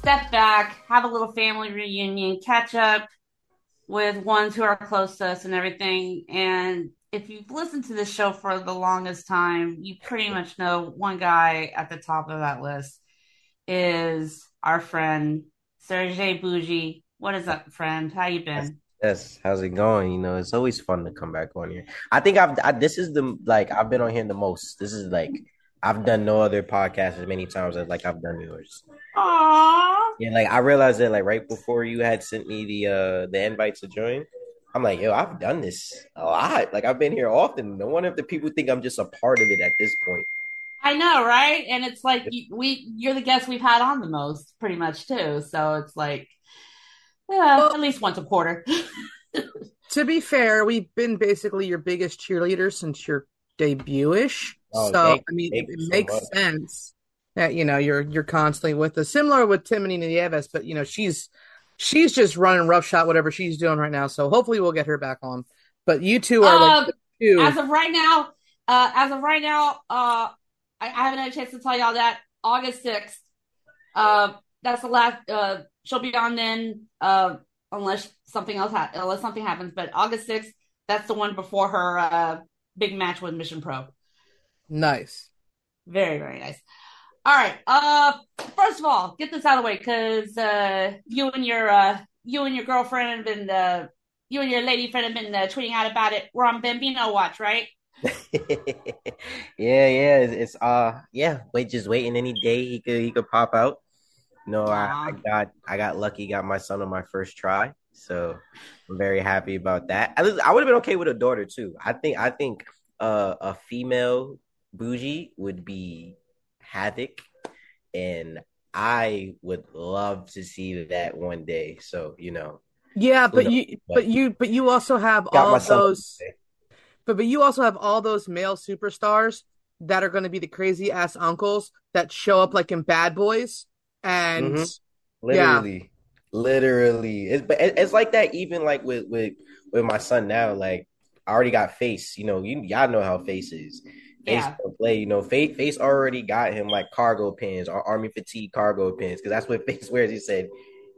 step back, have a little family reunion, catch up with ones who are close to us and everything. And if you've listened to this show for the longest time, you pretty much know one guy at the top of that list is our friend Sergey Boujii. What is up, friend? How you been? Yes, how's it going? You know, it's always fun to come back on here. I think I've I, this is the like I've been on here the most. This is like I've done no other podcast as many times as like I've done yours. Aww. Yeah, like I realized that like right before you had sent me the uh the invite to join, I'm like, yo, I've done this a lot. Like I've been here often. No wonder if the people think I'm just a part of it at this point. I know, right? And it's like you, we you're the guest we've had on the most, pretty much too. So it's like, yeah, Well- at least once a quarter. To be fair, we've been basically your biggest cheerleader since your debut-ish. Oh, so thank- I mean, thank it so makes much. sense that you know you're you're constantly with us. Similar with Timothy Nieves, but you know she's she's just running roughshod whatever she's doing right now. So hopefully we'll get her back on. But you two are Um, the two. as of right now, uh, as of right now, uh, I, I haven't had a chance to tell y'all that August sixth. Uh, that's the last. Uh, she'll be on then, uh, unless something else ha- unless something happens. But August sixth, that's the one before her uh big match with Mission Pro. nice. Very very nice. All right. Uh, first of all, get this out of the way because uh, you and your uh, you and your girlfriend have been uh, you and your lady friend have been uh, tweeting out about it. We're on Bambino watch, right? yeah, yeah, it's, it's uh, yeah. Wait, just waiting any day he could he could pop out. No, I, I got I got lucky, got my son on my first try, so I'm very happy about that. I, I would have been okay with a daughter too. I think I think uh, a female boujii would be havoc, and I would love to see that one day. So you know, Yeah, but knows? you but you but you also have all my of son on those. But but you also have all those male superstars that are going to be the crazy ass uncles that show up like in Bad Boys, and Mhm. Literally, literally. It's but it- it's like that even like with with with my son now. Like I already got face. You know, you y'all know how face is. Face Yeah. play. You know, face face already got him like cargo pins or army fatigue cargo pins because that's what face wears. He said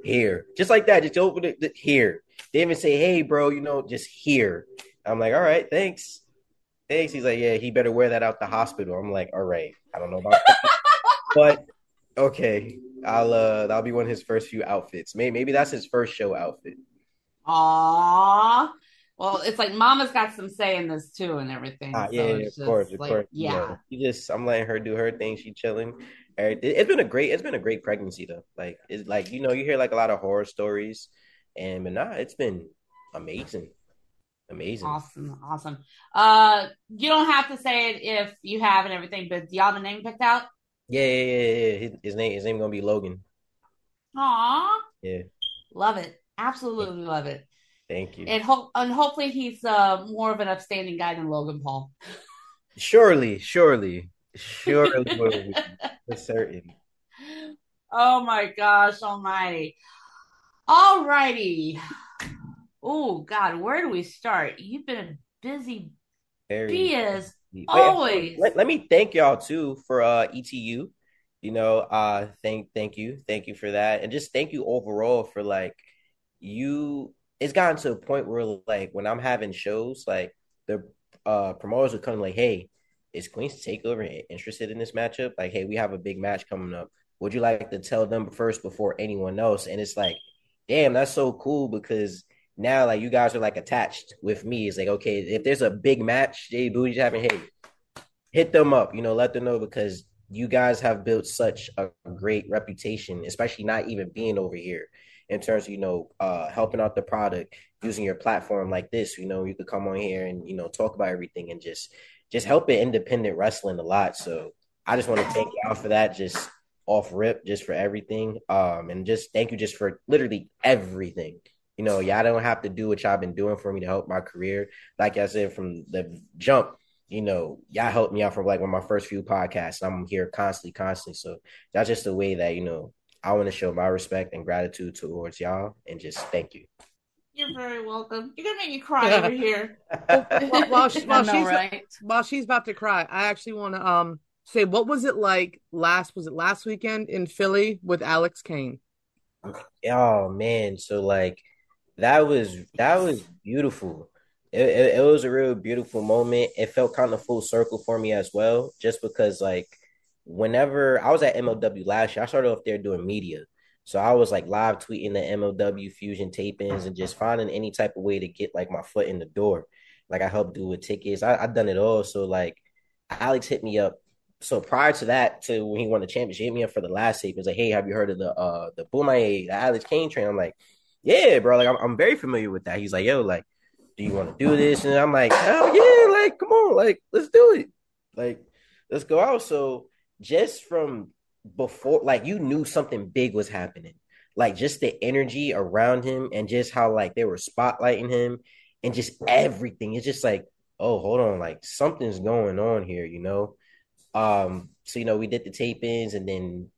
here, just like that. Just open it here. They even say, hey, bro. You know, just here. I'm like, all right, thanks. Thanks. He's like, yeah, he better wear that out the hospital. I'm like, all right. I don't know about that. but okay. I'll uh that'll be one of his first few outfits. Maybe maybe that's his first show outfit. Aww. Well, it's like Mama's got some say in this too, and everything. Ah, so yeah, yeah, it's of course, of like, course. Yeah. You just I'm letting her do her thing. She chilling. It's been a great it's been a great pregnancy though. Like it's like you know you hear like a lot of horror stories, and but nah, it's been amazing, amazing. Awesome, awesome. Uh, you don't have to say it if you have and everything, but do y'all have a name picked out? Yeah, yeah, yeah, yeah. His, his name his name gonna be Logan. Aw, Yeah, love it. Absolutely love it. thank you. And hope and hopefully he's uh more of an upstanding guy than Logan Paul. surely, surely, surely, for certain. Oh my gosh, almighty. All righty. Oh God, where do we start? You've been a busy Very. bee as always. Let, let me thank y'all too for uh ETU. You know, uh thank thank you. Thank you for that. And just thank you overall for like you it's gotten to a point where like when I'm having shows, like the uh promoters would come like, hey, is Queens Takeover interested in this matchup? Like, hey, we have a big match coming up. would you like to tell them first before anyone else? And it's like, damn, that's so cool because now like you guys are like attached with me. It's like, okay, if there's a big match, Jay Boujii's having, hey, hit them up, you know, let them know because you guys have built such a great reputation, especially not even being over here in terms of, you know, uh, helping out the product, using your platform like this. You know, you could come on here and, you know, talk about everything and just just help it independent wrestling a lot. So I just want to thank y'all for that, just off rip, just for everything. Um, and just thank you just for literally everything. You know, y'all don't have to do what y'all been doing for me to help my career. Like I said, from the jump, you know, y'all helped me out from like one of my first few podcasts. I'm here constantly, constantly. So that's just the way that, you know, I want to show my respect and gratitude towards y'all and just thank you. You're very welcome. You're gonna make me cry over here. while, while, she, while know, she's right? while she's about to cry, I actually want to um say what was it like last was it last weekend in Philly with Alex Kane? Oh man, so like that was that was beautiful. It, it, it was a real beautiful moment. It felt kind of full circle for me as well, just because like whenever I was at MLW last year, I started off there doing media. So I was like live tweeting the MLW fusion tapings and just finding any type of way to get like my foot in the door. Like I helped do with tickets. I, I done it all. So like Alex hit me up. So prior to that, to when he won the championship, he hit me up for the last tape. He was like, "Hey, have you heard of the uh the Bomaye, the Alex Kane train?" I'm like, "Yeah, bro. Like I'm, I'm very familiar with that." He's like, "Yo, like, do you want to do this?" And I'm like, "Hell yeah! Like, come on, like, let's do it. Like, let's go out." So just from before, like, you knew something big was happening. Like, just the energy around him and just how like they were spotlighting him and just everything. It's just like, oh, hold on, like something's going on here, you know. Um, so you know, we did the tape-ins, and then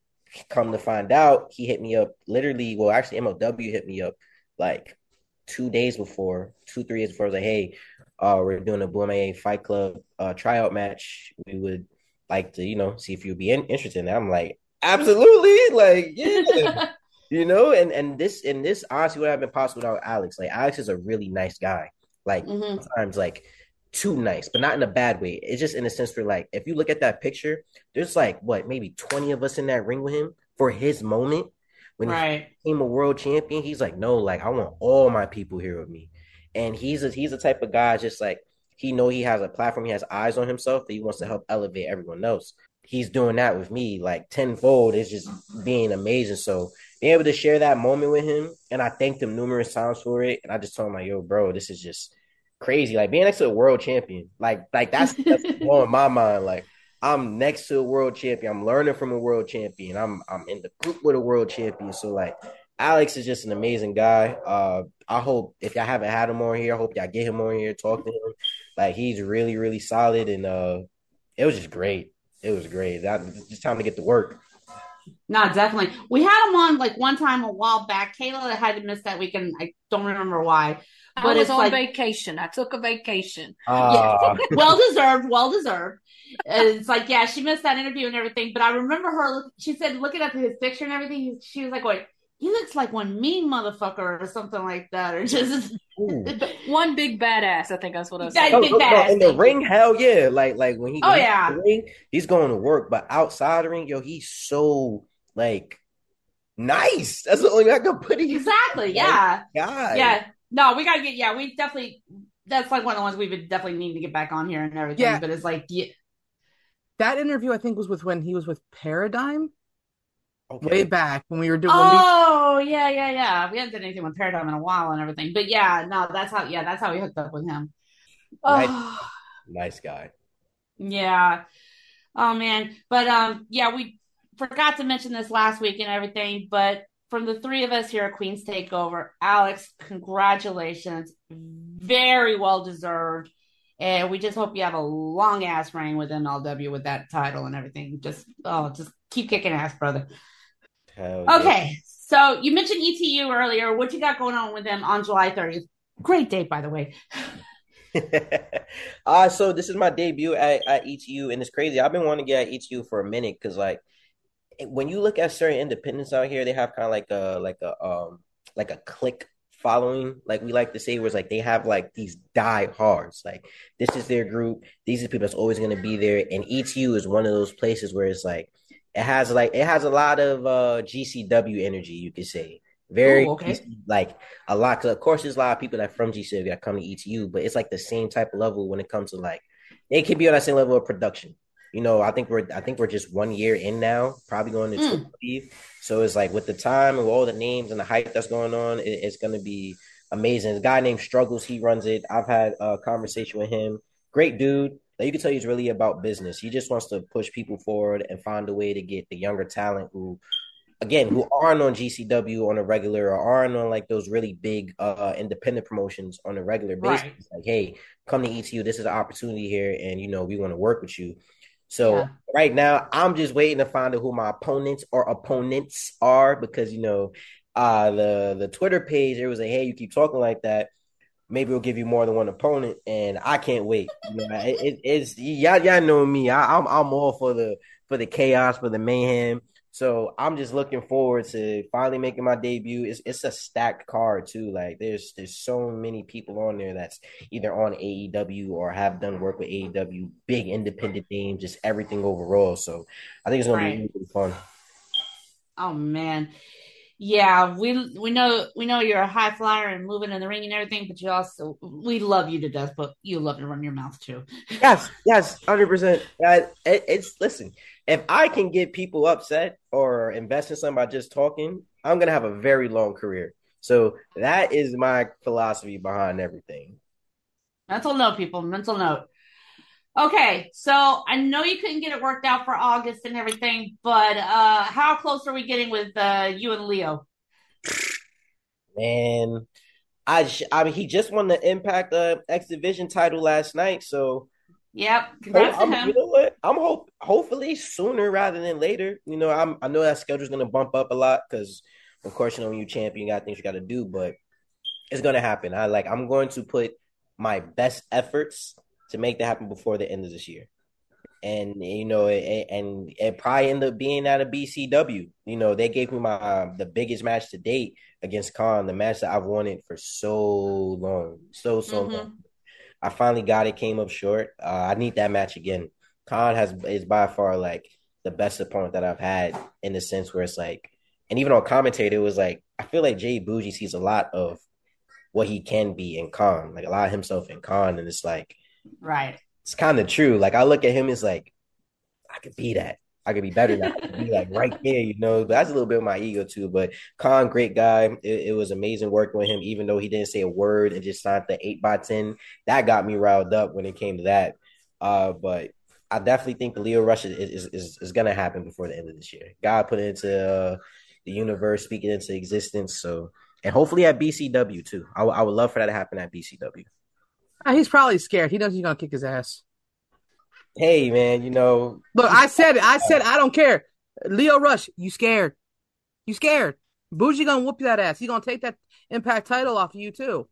come to find out, he hit me up literally. Well, actually, MLW hit me up like two days before, two three days before. I was like, hey, uh, we're doing a Bomaye Fight Club uh, tryout match. We would like to, you know, see if you'd be in- interested in that. I'm like, absolutely, like yeah. You know, and and this and this honestly would have been possible without Alex. Like Alex is a really nice guy. Like Mhm. sometimes like too nice, but not in a bad way. It's just in a sense where like if you look at that picture, there's like what maybe 20 of us in that ring with him for his moment when Right. he became a world champion. He's like, no, like I want all my people here with me. And he's a, he's the type of guy just like he know he has a platform, he has eyes on himself that he wants to help elevate everyone else. He's doing that with me like tenfold. It's just being amazing. So being able to share that moment with him, and I thanked him numerous times for it. And I just told him like, yo, bro, this is just crazy. Like being next to a world champion, like like that's, that's blowing my mind. Like I'm next to a world champion. I'm learning from a world champion. I'm I'm in the group with a world champion. So like Alex is just an amazing guy. Uh, I hope if y'all haven't had him on here, I hope y'all get him on here, talk to him. Like he's really really solid, and uh, it was just great. It was great. That just time to get to work. No, definitely. We had him on like one time a while back. Kayla had to miss that weekend. I don't remember why. I But was it's on like- vacation. I took a vacation. Uh, well deserved, well deserved. And it's like, yeah, she missed that interview and everything. But I remember her. She said, looking up his picture and everything, she was like, "Wait, he looks like one mean motherfucker or something like that, or just. One big badass. I think that's what I was. Saying. No, big no, no, badass, in the ring, hell yeah! Like like when he, Oh, when yeah. in the ring, he's going to work. But outside the ring, yo, he's so like nice. That's the only way I can put it. exactly, yeah, God, yeah. No, we gotta get. Yeah, we definitely. That's like one of the ones we would definitely need to get back on here and everything. Yeah. But it's like, yeah, That interview I think was with when he was with Paradigm Okay. way back when we were doing. when we- Oh yeah, yeah, yeah. We haven't done anything with Paradigm in a while and everything, but yeah, no, that's how. Yeah, that's how we hooked up with him. Nice. Oh, nice guy. yeah. Oh man, but um, yeah, we forgot to mention this last week and everything, but from the three of us here at Queen's Takeover, Alex, congratulations, very well deserved. And we just hope you have a long ass reign with MLW with that title and everything. Just oh, just keep kicking ass, brother. Hell yeah. Okay, so you mentioned ETU earlier. What you got going on with them on July 30th? Great date, by the way. uh, so this is my debut at, at ETU, and it's crazy. I've been wanting to get at ETU for a minute because, like, when you look at certain independents out here, they have kind of like a like a um like a click following, like we like to say, where it's like they have like these die hards. Like this is their group. These are people that's always going to be there, and ETU is one of those places where it's like It has like it has a lot of uh GCW energy, you could say. Very Ooh, okay. like a lot. Cause of course, there's a lot of people that from GCW that come to ETU, but it's like the same type of level when it comes to like they can be on that same level of production. You know, I think we're I think we're just one year in now, probably going to Mm. mm. So it's like with the time and all the names and the hype that's going on, it, it's gonna be amazing. A guy named Struggles, he runs it. I've had a conversation with him. Great dude. Like you can tell he's really about business. He just wants to push people forward and find a way to get the younger talent who again who aren't on GCW on a regular or aren't on like those really big uh independent promotions on a regular basis. Right. Like, hey, come to ETU. This is an opportunity here, and you know we want to work with you. So Yeah. right now, I'm just waiting to find out who my opponents or opponents are because you know uh the the Twitter page it was like, hey, you keep talking like that. Maybe we'll give you more than one opponent, and I can't wait. You know, it, it, it's y'all, y'all know me. I, I'm I'm all for the for the chaos, for the mayhem. So I'm just looking forward to finally making my debut. It's it's a stacked card too. Like there's there's so many people on there that's either on AEW or have done work with AEW, big independent names, just everything overall. So I think it's gonna Right. be really fun. Oh man. Yeah, we we know we know you're a high flyer and moving in the ring and everything, but you also we love you to death, but you love to run your mouth too. Yes, yes, hundred percent. Uh, it's listen. If I can get people upset or invest in something by just talking, I'm gonna have a very long career. So that is my philosophy behind everything. Mental note, people. Mental note. Okay, so I know you couldn't get it worked out for August and everything, but uh how close are we getting with uh you and Leo? Man, I sh- I mean he just won the Impact uh, X Division title last night, so Yep, congrats I'm, him. you know what? I'm hope hopefully sooner rather than later. You know, I'm I know that schedule's gonna bump up a lot because of course you know when you champion, you got things you got to do, but it's gonna happen. I like I'm going to put my best efforts to make that happen before the end of this year. And you know, it, and it probably end up being at a BCW. You know, they gave me my uh, the biggest match to date against Khan, the match that I've wanted for so long, so so Mhm. long. I finally got it. Came up short. Uh, I need that match again. Khan has is by far like the best opponent that I've had in the sense where it's like, and even on commentator, it was like I feel like Jay Boujii sees a lot of what he can be in Khan, like a lot of himself in Khan, and it's like Right. it's kind of true. Like I look at him as like I could be that. I could be better could be like right there, you know. But that's a little bit of my ego too. But Khan, great guy. It, it was amazing working with him, even though he didn't say a word and just signed the eight by ten. That got me riled up when it came to that. Uh, but I definitely think the Leo Rush is is, is, is gonna happen before the end of this year. God put it into uh, the universe, speaking into existence. So and hopefully at BCW too. I, w- I would love for that to happen at BCW. Uh, He's probably scared. He knows he's gonna kick his ass. Hey man, you know Look, I said it. I said I don't care. Leo Rush, you scared? You scared? Boujii gonna whoop that ass. He gonna take that Impact title off of you too.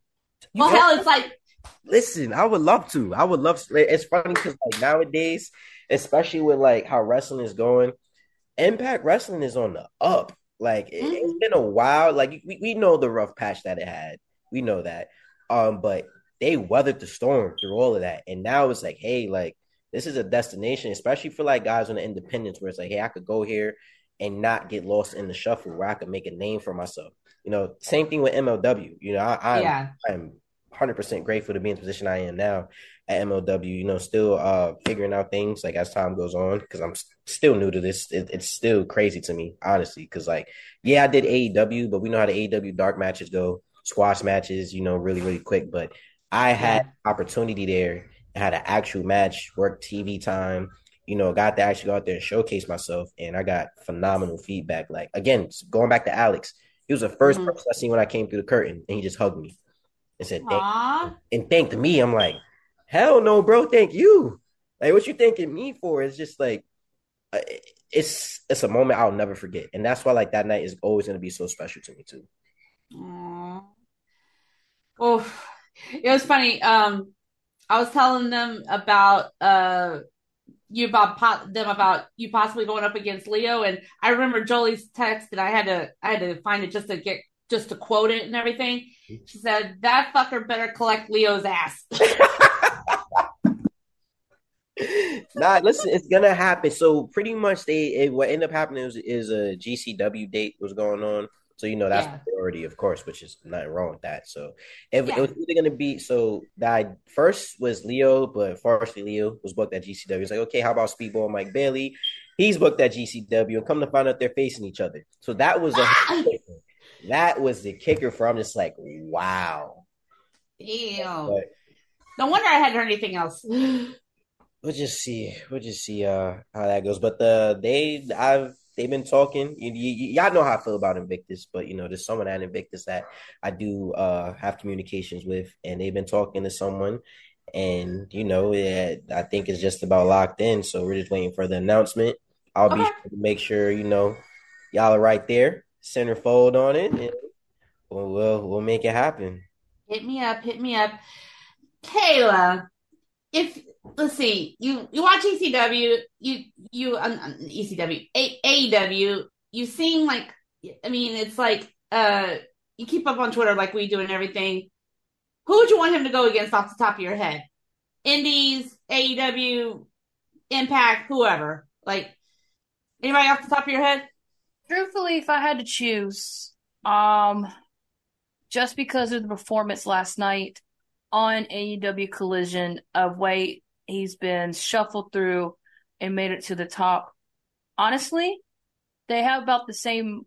You Well, hell, it's like Listen, I would love to. I would love to. It's funny because like nowadays, especially with like how wrestling is going, Impact Wrestling is on the up. Like it, has Mhm. been a while. Like we, we know the rough patch that it had. We know that. Um, but they weathered the storm through all of that, and now it's like, hey, like this is a destination, especially for like guys on the independents, where it's like, hey, I could go here and not get lost in the shuffle, where I could make a name for myself. You know, same thing with MLW. You know, I, I'm yeah. I'm 100% grateful to be in the position I am now at MLW. You know, still uh figuring out things like as time goes on because I'm still new to this. It, it's still crazy to me, honestly. Because like, yeah, I did AEW, but we know how the AEW dark matches go, squash matches. You know, really really quick. But I had opportunity there, had an actual match, work TV time. You know, got to actually go out there and showcase myself, and I got phenomenal feedback. Like again, going back to Alex, he was the 1st Mhm. person I seen when I came through the curtain, and he just hugged me and said, "Thank and thanked me. I'm like, hell no, bro. Thank you. Like, what you thanking me for? It's just like, uh, it's it's a moment I'll never forget, and that's why like that night is always gonna be so special to me too. Aw. Oof. It was funny. Um, I was telling them about uh you about po- them about you possibly going up against Leo, and I remember Jolie's text, and I had to I had to find it just to get just to quote it and everything. She said that fucker better collect Leo's ass. nah, listen, it's gonna happen. So pretty much, they it, what ended up happening is, is a GCW date was going on. So you know that's Yeah. priority, of course, which is nothing wrong with that. So it, Yeah. it was either gonna be so that first was Leo, but unfortunately Leo was booked at GCW. It's like, okay, how about Speedball Mike Bailey? He's booked at GCW, and come to find out they're facing each other. So that was a that was the kicker for. I'm just like, wow. Ew. But No wonder I hadn't heard anything else. we'll just see. We'll just see uh how that goes. But the they I've they've been talking. You, you, y'all know how I feel about Invictus, but you know there's someone at Invictus that I do uh have communications with, and they've been talking to someone, and you know it, I think it's just about locked in. So we're just waiting for the announcement. I'll be sure to make sure you know y'all are right there, centerfold on it, and we'll we'll, we'll make it happen. Hit me up, hit me up. Kayla, if let's see, you you watch ECW, you you um, um, ECW, A, AEW, you seem like I mean, it's like uh you keep up on Twitter like we do and everything. Who would you want him to go against off the top of your head? Indies, AEW, Impact, whoever. Like anybody off the top of your head? Truthfully, if I had to choose, um, just because of the performance last night on AEW Collision, of way he's been shuffled through and made it to the top. Honestly, they have about the same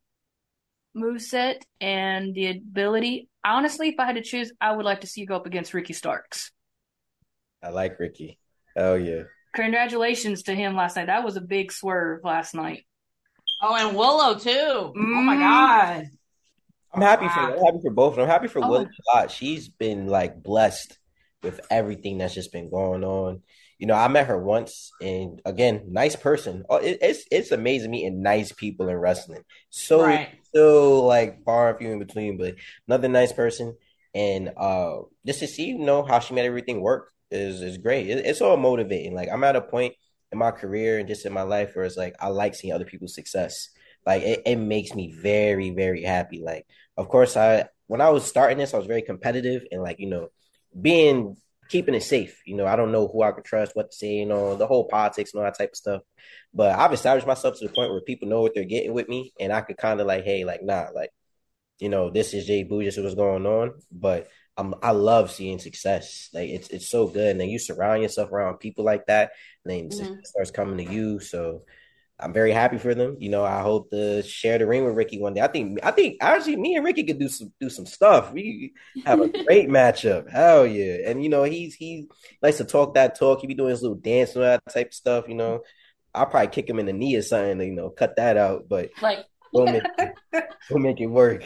moveset and the ability. Honestly, if I had to choose, I would like to see you go up against Ricky Starks. I like Ricky. Oh yeah. Congratulations to him last night. That was a big swerve last night. Oh, and Willow too. Oh my Mm. god. I'm happy for Wow. I'm happy for both. of them. I'm happy for Oh. Willow a lot. She's been like blessed with everything that's just been going on. You know, I met her once, and again, nice person. Oh, it, it's it's amazing meeting nice people in wrestling. So Right. so like far and few in between, but another nice person. And uh, just to see, you know, how she made everything work is is great. It, it's all motivating. Like I'm at a point in my career and just in my life where it's like I like seeing other people's success. Like it, it makes me very, very happy. Like, of course, I when I was starting this, I was very competitive and like, you know, being keeping it safe. You know, I don't know who I could trust, what to say, you know, the whole politics and all that type of stuff. But I've established myself to the point where people know what they're getting with me, and I could kind of like, hey, like, nah, like, you know, this is Jay Boo, this is what's going on. But I'm I love seeing success. Like it's it's so good. And then you surround yourself around people like that, and then Mhm. starts coming to you. So I'm very happy for them. You know, I hope to share the ring with Ricky one day. I think I think actually me and Ricky could do some do some stuff. We have a great matchup. Hell yeah. And you know, he's he likes to talk that talk. He be doing his little dance and all that type of stuff, you know. I'll probably kick him in the knee or something, to, you know, cut that out, but Like, we'll make it, we'll make it work.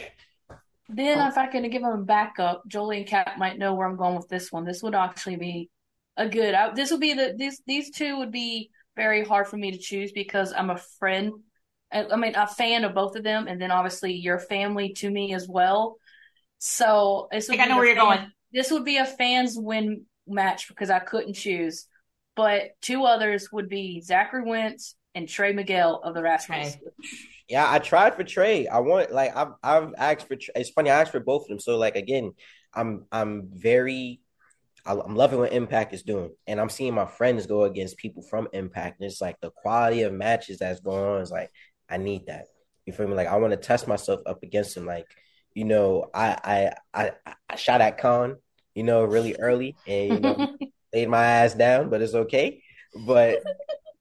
Then, if I can give him a backup, Jolie and Kat might know where I'm going with this one. This would actually be a good. I, this would be the these these two would be very hard for me to choose because I'm a friend. I, I mean, a fan of both of them, and then obviously your family to me as well. So this I would think I be know the where you're going. This would be a fans win match because I couldn't choose. But two others would be Zachary Wentz and Trey Miguel of the Rascalz. Okay. Yeah, I tried for Trey. I want like I've I've asked for. It's funny. I asked for both of them. So like again, I'm I'm very. I- I'm loving what Impact is doing, and I'm seeing my friends go against people from Impact, and it's like the quality of matches that's going on is like I need that. You feel me? Like I want to test myself up against them. Like you know, I I I, I shot at Khan, you know, really early, and you know, laid my ass down, but it's okay. But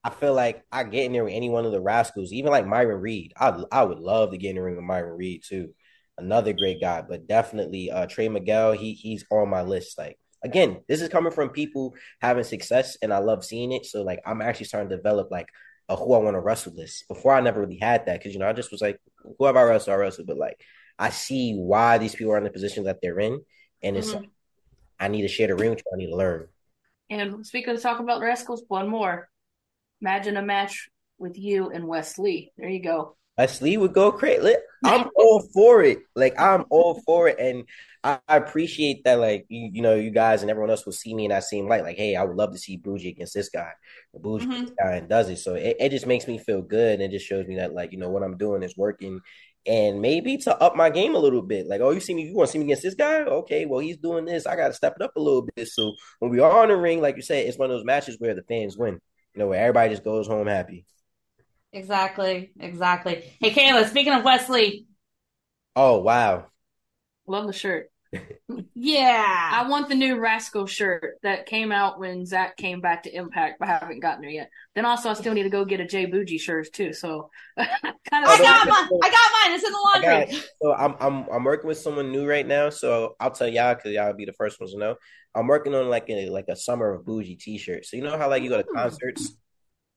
I feel like I get in there with any one of the rascals, even like Myron Reed. I I would love to get in the ring with Myron Reed too. Another great guy, but definitely uh Trey Miguel, he he's on my list. Like again, this is coming from people having success and I love seeing it. So like I'm actually starting to develop like a who I want to wrestle list. Before I never really had that because you know I just was like whoever I wrestle, I wrestle. But like I see why these people are in the position that they're in, and it's Mhm. like I need to share the ring with you. I need to learn. And speaking of talking about Rascalz, one more. Imagine a match with you and Wes Lee. There you go. Wesley would go crazy. I'm all for it. Like I'm all for it, and I, I appreciate that. Like you, you know, you guys and everyone else will see me in that same light. Like, hey, I would love to see Boujii against this guy, or Boujii Mhm. this guy, and does it. So it, it just makes me feel good, and it just shows me that like you know what I'm doing is working, and maybe to up my game a little bit. Like, oh, you see me, you want to see me against this guy? Okay, well he's doing this. I got to step it up a little bit. So when we are on the ring, like you said, it's one of those matches where the fans win. You know, where everybody just goes home happy. Exactly, exactly. Hey, Kayla, speaking of Wes Lee, Oh wow. Love the shirt. Yeah. I want the new Rascal shirt that came out when Zach came back to Impact, but I haven't gotten it yet. Then also, I still need to go get a Jay Boujii shirt too. So kind of. I got mine. I got mine. It's in the laundry. so I'm I'm I'm working with someone new right now. So I'll tell y'all because y'all be the first ones to know. I'm working on like a like a summer of boujii T-shirt. So you know how like you go to hmm. concerts, you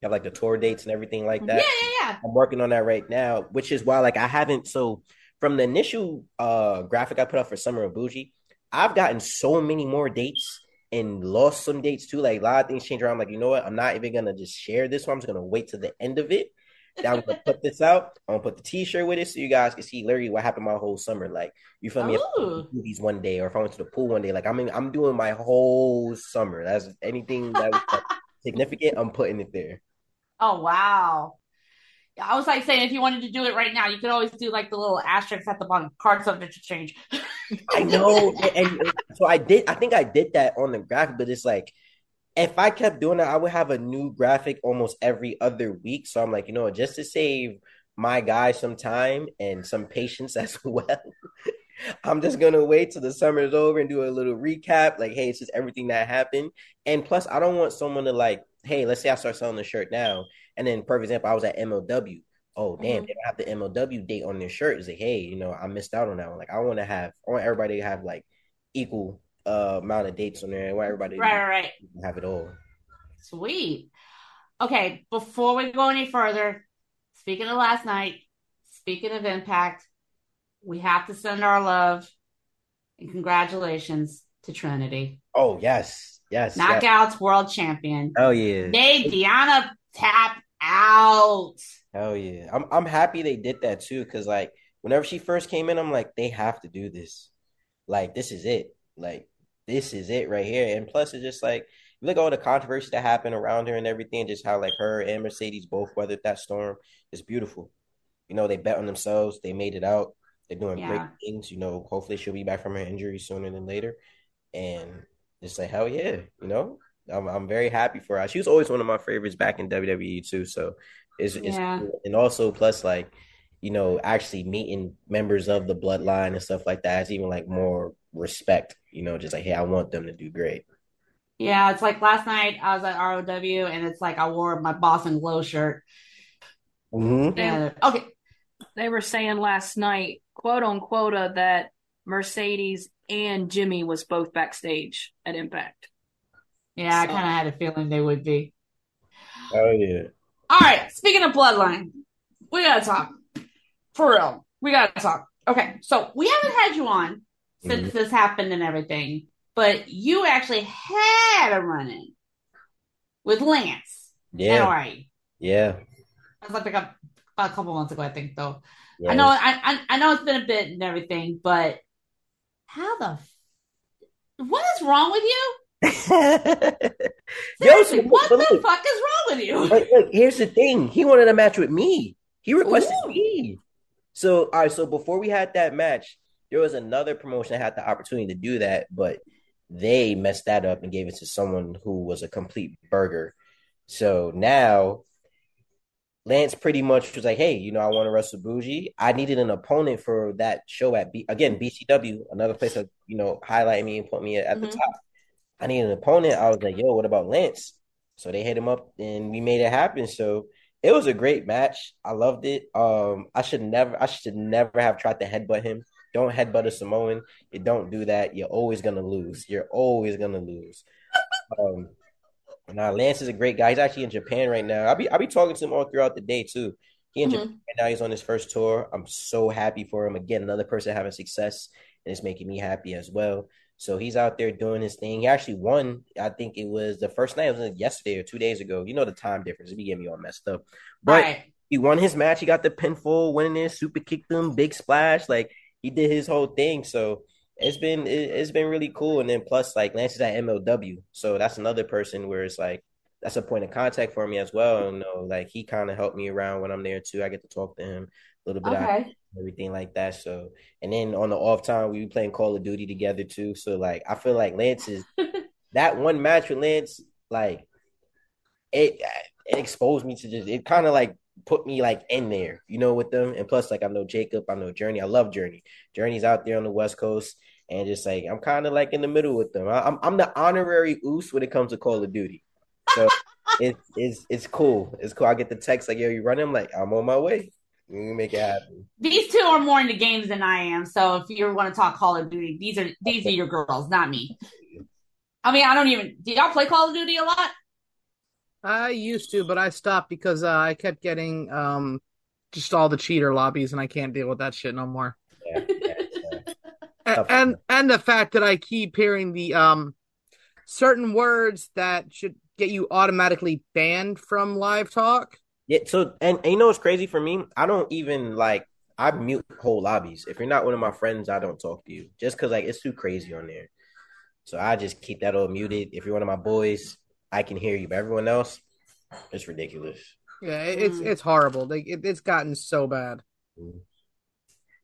have like the tour dates and everything like that. Yeah, yeah, yeah. I'm working on that right now, which is why like I haven't so from the initial uh graphic I put up for Summer of Boujii, I've gotten so many more dates and lost some dates too. Like a lot of things change around. I'm like, you know what? I'm not even gonna just share this one. I'm just gonna wait to the end of it. Then I'm gonna put this out. I'm gonna put the t-shirt with it so you guys can see literally what happened my whole summer. Like you feel me? If I went to movies one day or if I went to the pool one day, like I'm in, I'm doing my whole summer. That's anything that was like, significant, I'm putting it there. Oh wow. I was like saying if you wanted to do it right now, you could always do like the little asterisks at the bottom, card subject to change. I know, and, and so I did. I think I did that on the graphic, but it's like if I kept doing that, I would have a new graphic almost every other week. So I'm like, you know, just to save my guys some time and some patience as well. I'm just gonna wait till the summer is over and do a little recap. Like, hey, it's just everything that happened. And plus, I don't want someone to like, hey, let's say I start selling the shirt now, and then, for example, I was at MLW. Oh, damn, Mhm. they don't have the MLW date on their shirt. It's like, hey, you know, I missed out on that one. Like, I want to have, I want everybody to have like equal uh amount of dates on there. I want everybody Right, to right, right. have it all. Sweet. Okay, before we go any further, speaking of last night, speaking of impact, we have to send our love and congratulations to Trinity. Oh yes, yes, yes. Knockouts world champion. Oh yeah, They Deonna tap out. hell yeah. I'm I'm happy they did that too, because like whenever she first came in, I'm like, they have to do this. Like this is it. Like this is it right here. And plus, it's just like look at all the controversy that happened around her and everything, just how like her and Mercedes both weathered that storm. It's beautiful. You know, they bet on themselves. They made it out. They're doing great things. You know, hopefully she'll be back from her injury sooner than later. And it's like hell yeah, you know. I'm I'm very happy for her. She was always one of my favorites back in WWE too. So it's, it's Yeah. and also plus like you know actually meeting members of the bloodline and stuff like that. It's even like more respect. You know, just like hey, I want them to do great. Yeah, it's like last night I was at ROW and it's like I wore my Boss 'n' Glow shirt. Mm-hmm. And okay, they were saying last night, quote unquote, uh, that Mercedes and Jimmy was both backstage at Impact. Yeah, I kind of had a feeling they would be. Oh yeah. All right, speaking of bloodline, we gotta talk. For real. We gotta talk. Okay, so we haven't had you on since mm-hmm. this happened and everything, but you actually had a run in with Lance. Yeah. Anoa'i. Yeah. That was like a, about a couple months ago, I think, though. yeah. I know, I, I I know it's been a bit and everything, but how the f- what is wrong with you? Seriously, what the look, fuck is wrong with you? But look, here's the thing. He wanted a match with me. He requested Ooh. me. So, all right. So before we had that match, there was another promotion that had the opportunity to do that, but they messed that up and gave it to someone who was a complete burger. So now Lance pretty much was like, "Hey, you know, I want to wrestle Boujii. I needed an opponent for that show at B again BCW, another place that you know highlight me and put me at the Mhm. top. I needed an opponent. I was like, "Yo, what about Lance?" So they hit him up and we made it happen. So it was a great match. I loved it. Um, I should never, I should never have tried to headbutt him. Don't headbutt a Samoan. You don't do that. You're always gonna lose. You're always gonna lose. Um, now Lance is a great guy. He's actually in Japan right now. I'll be I'll be talking to him all throughout the day too. He in Mhm. Japan right now. He's on his first tour. I'm so happy for him. Again, another person having success, and it's making me happy as well. So he's out there doing his thing. He actually won. I think it was the first night. It was yesterday or two days ago. You know the time difference. It be getting me all messed up. But right. he won his match. He got the pinfall, winning it, super kicked him, big splash. Like he did his whole thing. So it's been it, it's been really cool. And then plus like Lance is at MLW, so that's another person where it's like that's a point of contact for me as well. You know, like he kind of helped me around when I'm there too. I get to talk to him a little bit. Okay. Everything like that. So, and then on the off time, we be playing Call of Duty together too. So, like, I feel like Lance is that one match with Lance, like, it it exposed me to just it kind of like put me like in there, you know, with them. And plus, like I know Jacob, I know Journey. I love Journey. Journey's out there on the West Coast, and just like I'm kind of like in the middle with them. I, am I'm the honorary Uce when it comes to Call of Duty. So it's it's it's cool. It's cool. I get the text like, "Yo, you running?" I'm like, "I'm on my way." We make it happen. These two are more into games than I am. So if you want to talk Call of Duty, these are these are your girls, not me. I mean, I don't even. Do y'all play Call of Duty a lot? I used to, but I stopped because uh, I kept getting um, just all the cheater lobbies, and I can't deal with that shit no more. Yeah, yeah, yeah. and and the fact that I keep hearing the um certain words that should get you automatically banned from live talk. Yeah. So and, and you know what's crazy for me? I don't even like I mute whole lobbies. If you're not one of my friends, I don't talk to you just because like it's too crazy on there. So I just keep that all muted. If you're one of my boys, I can hear you, but everyone else, it's ridiculous. Yeah, it's mm. it's horrible. Like it, it's gotten so bad. Mm.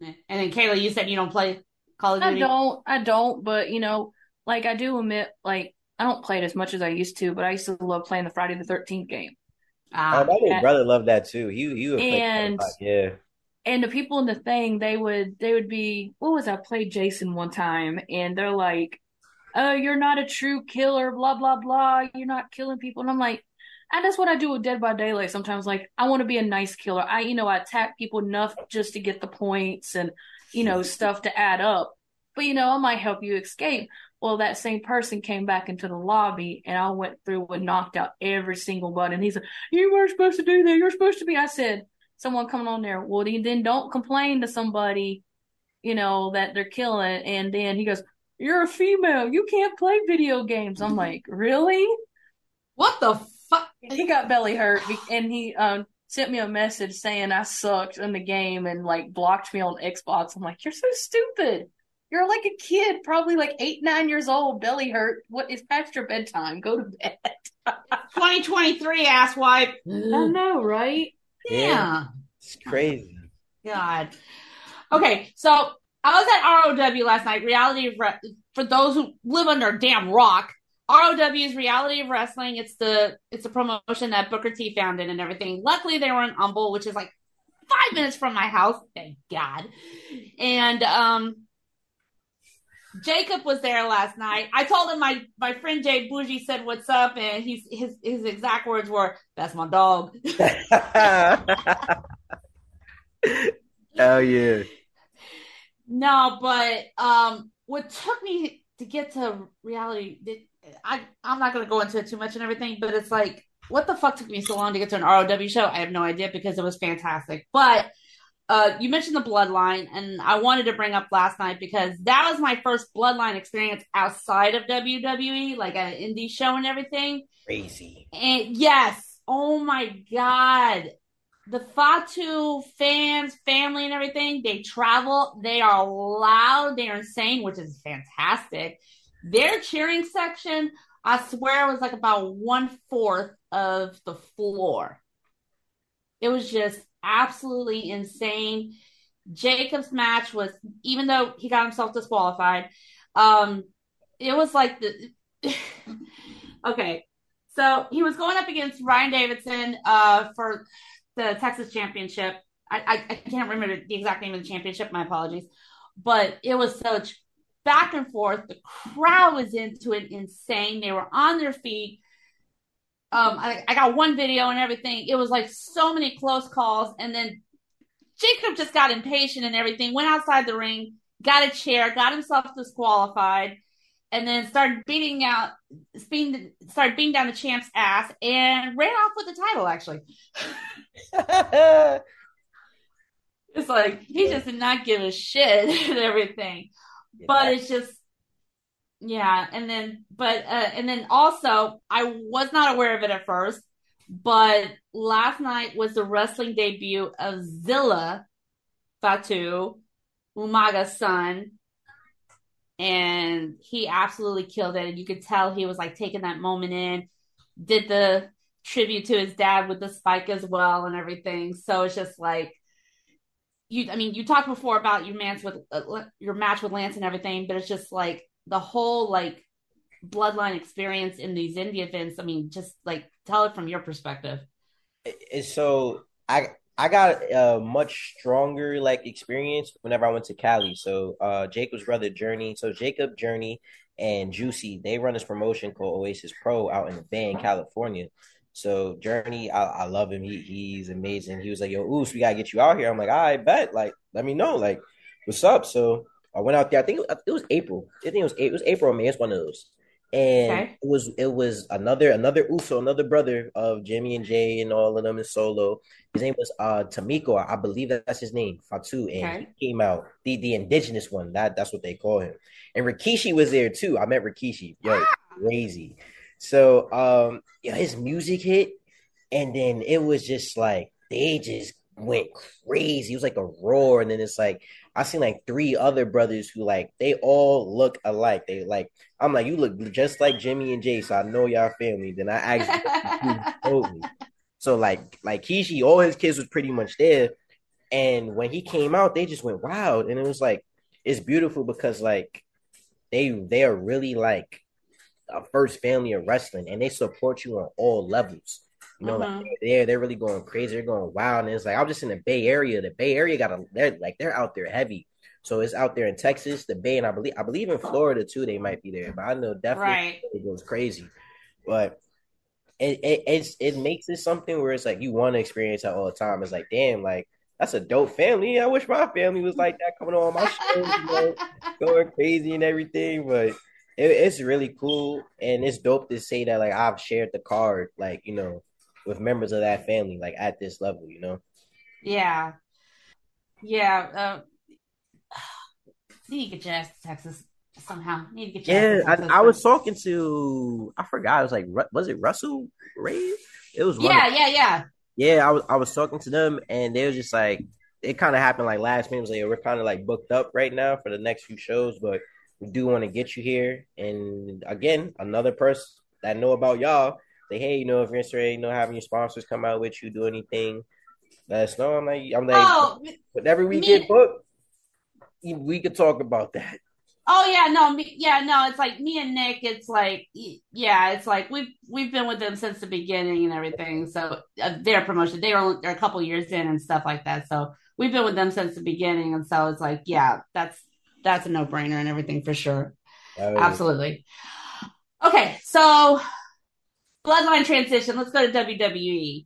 And then Kayla, you said you don't play Call of Duty. I don't. I don't. But you know, like I do admit, like I don't play it as much as I used to. But I used to love playing the Friday the Thirteenth game. Ah, oh, my brother loved that too. He he would and yeah. And the people in the thing, they would they would be. What was I played Jason one time, and they're like, "Oh, you're not a true killer." Blah blah blah. You're not killing people, and I'm like, and that's what I do with Dead by Daylight. Sometimes, like I want to be a nice killer. I, you know, I attack people enough just to get the points and you know stuff to add up. But you know, I might help you escape. Well, that same person came back into the lobby, and I went through and knocked out every single button. He said, "You weren't supposed to do that. You're supposed to be." I said, "Someone coming on there. Well, then don't complain to somebody, you know, that they're killing." And then he goes, "You're a female. You can't play video games." I'm like, "Really?" What the fuck? He got belly hurt, and he um, sent me a message saying I sucked in the game and like blocked me on Xbox. I'm like, you're so stupid. You're like a kid, probably like eight, nine years old, belly hurt. What is past your bedtime? Go to bed. 2023 ass wipe. I know, right? Yeah. yeah. It's crazy. God. Okay, so I was at ROW last night. Reality of Re- for those who live under a damn rock. ROW is Reality of Wrestling. It's the it's a promotion that Booker T founded and everything. Luckily, they were in Humble, which is like five minutes from my house. Thank God. And um, Jacob was there last night. I told him my my friend Jay Boujii said what's up, and he's his his exact words were, "That's my dog." Hell yeah. No, but um, what took me to get to reality, I I'm not gonna go into it too much and everything, but it's like, what the fuck took me so long to get to an ROW show? I have no idea because it was fantastic, but uh, you mentioned the bloodline, and I wanted to bring up last night because that was my first bloodline experience outside of WWE, like an indie show and everything. Crazy. And yes, oh my god, the Fatu fans, family, and everything, they travel, they are loud, they are insane, which is fantastic. Their cheering section, I swear, was like about one fourth of the floor. It was just absolutely insane. Jacob's match was, even though he got himself disqualified, um, it was like the. okay, so he was going up against Ryan Davidson uh, for the Texas Championship. I, I, I can't remember the exact name of the championship. My apologies, but it was such back and forth. The crowd was into it, insane. They were on their feet um, I, I got one video and everything. It was like so many close calls, and then Jacob just got impatient and everything. Went outside the ring, got a chair, got himself disqualified, and then started beating out, started beating down the champ's ass, and ran off with the title. Actually, it's like he just did not give a shit and everything. But it's just yeah, and then but uh, and then also I was not aware of it at first, but last night was the wrestling debut of Zilla Fatu, Umaga's son, and he absolutely killed it. And you could tell he was like taking that moment in, did the tribute to his dad with the spike as well and everything. So it's just like you. I mean, you talked before about your match with uh, your match with Lance and everything, but it's just like the whole like bloodline experience in these indie events? I mean, just like tell it from your perspective. So I I got a much stronger like experience whenever I went to Cali. So uh Jacob's brother Journey, so Jacob Journey and Juicy, they run this promotion called Oasis Pro out in the Bay California. So Journey, I, I love him. He he's amazing. He was like, "Yo, Uce, we gotta get you out here." I'm like, "I bet." Like, let me know. Like, what's up? So I went out there. I think it was April. I think it was it was April or May. It's one of those. And okay. it was it was another another Uso, another brother of Jimmy and Jay and all of them in solo. His name was uh Tamiko, I believe that's his name, Fatu, and okay. he came out the the indigenous one. That that's what they call him. And Rikishi was there too. I met Rikishi. Yo, ah! crazy. So um yeah, his music hit, and then it was just like they just went crazy. It was like a roar, and then it's like I seen like three other brothers who like they all look alike. They like I'm like you look just like Jimmy and Jay, so I know y'all family. Then I me. So like like Kishi, all his kids was pretty much there, and when he came out, they just went wild, and it was like it's beautiful because like they they are really like a first family of wrestling, and they support you on all levels. You know, uh-huh. like they're they're really going crazy. They're going wild, and it's like I'm just in the Bay Area. The Bay Area got a they're like they're out there heavy. So it's out there in Texas, the Bay, and I believe I believe in Florida too. They might be there, but I know definitely right. it goes crazy. But it, it it's it makes it something where it's like you want to experience that all the time. It's like damn, like that's a dope family. I wish my family was like that coming on my show, you know, going crazy and everything. But it, it's really cool and it's dope to say that like I've shared the card, like you know, with members of that family, like at this level, you know? Yeah. Yeah. Uh, need to get your ass to Texas somehow. Need to get yeah, I, I, was talking to, I forgot, I was like, was it Russell Ray? It was Yeah, yeah, yeah. Yeah, I was I was talking to them and they were just like, it kind of happened like last minute. Was like, we're kind of like booked up right now for the next few shows, but we do want to get you here. And again, another person that know about y'all say, hey, you know, if you're interested, you know, having your sponsors come out with you, do anything, let us know. I'm like, I'm like, oh, whenever we me, get booked, we could talk about that. Oh yeah, no, me, yeah, no. It's like me and Nick. It's like, yeah, it's like we've we've been with them since the beginning and everything. So uh, their promotion, they were they're a couple years in and stuff like that. So we've been with them since the beginning, and so it's like, yeah, that's that's a no brainer and everything for sure. Absolutely. Okay, so bloodline transition. Let's go to WWE.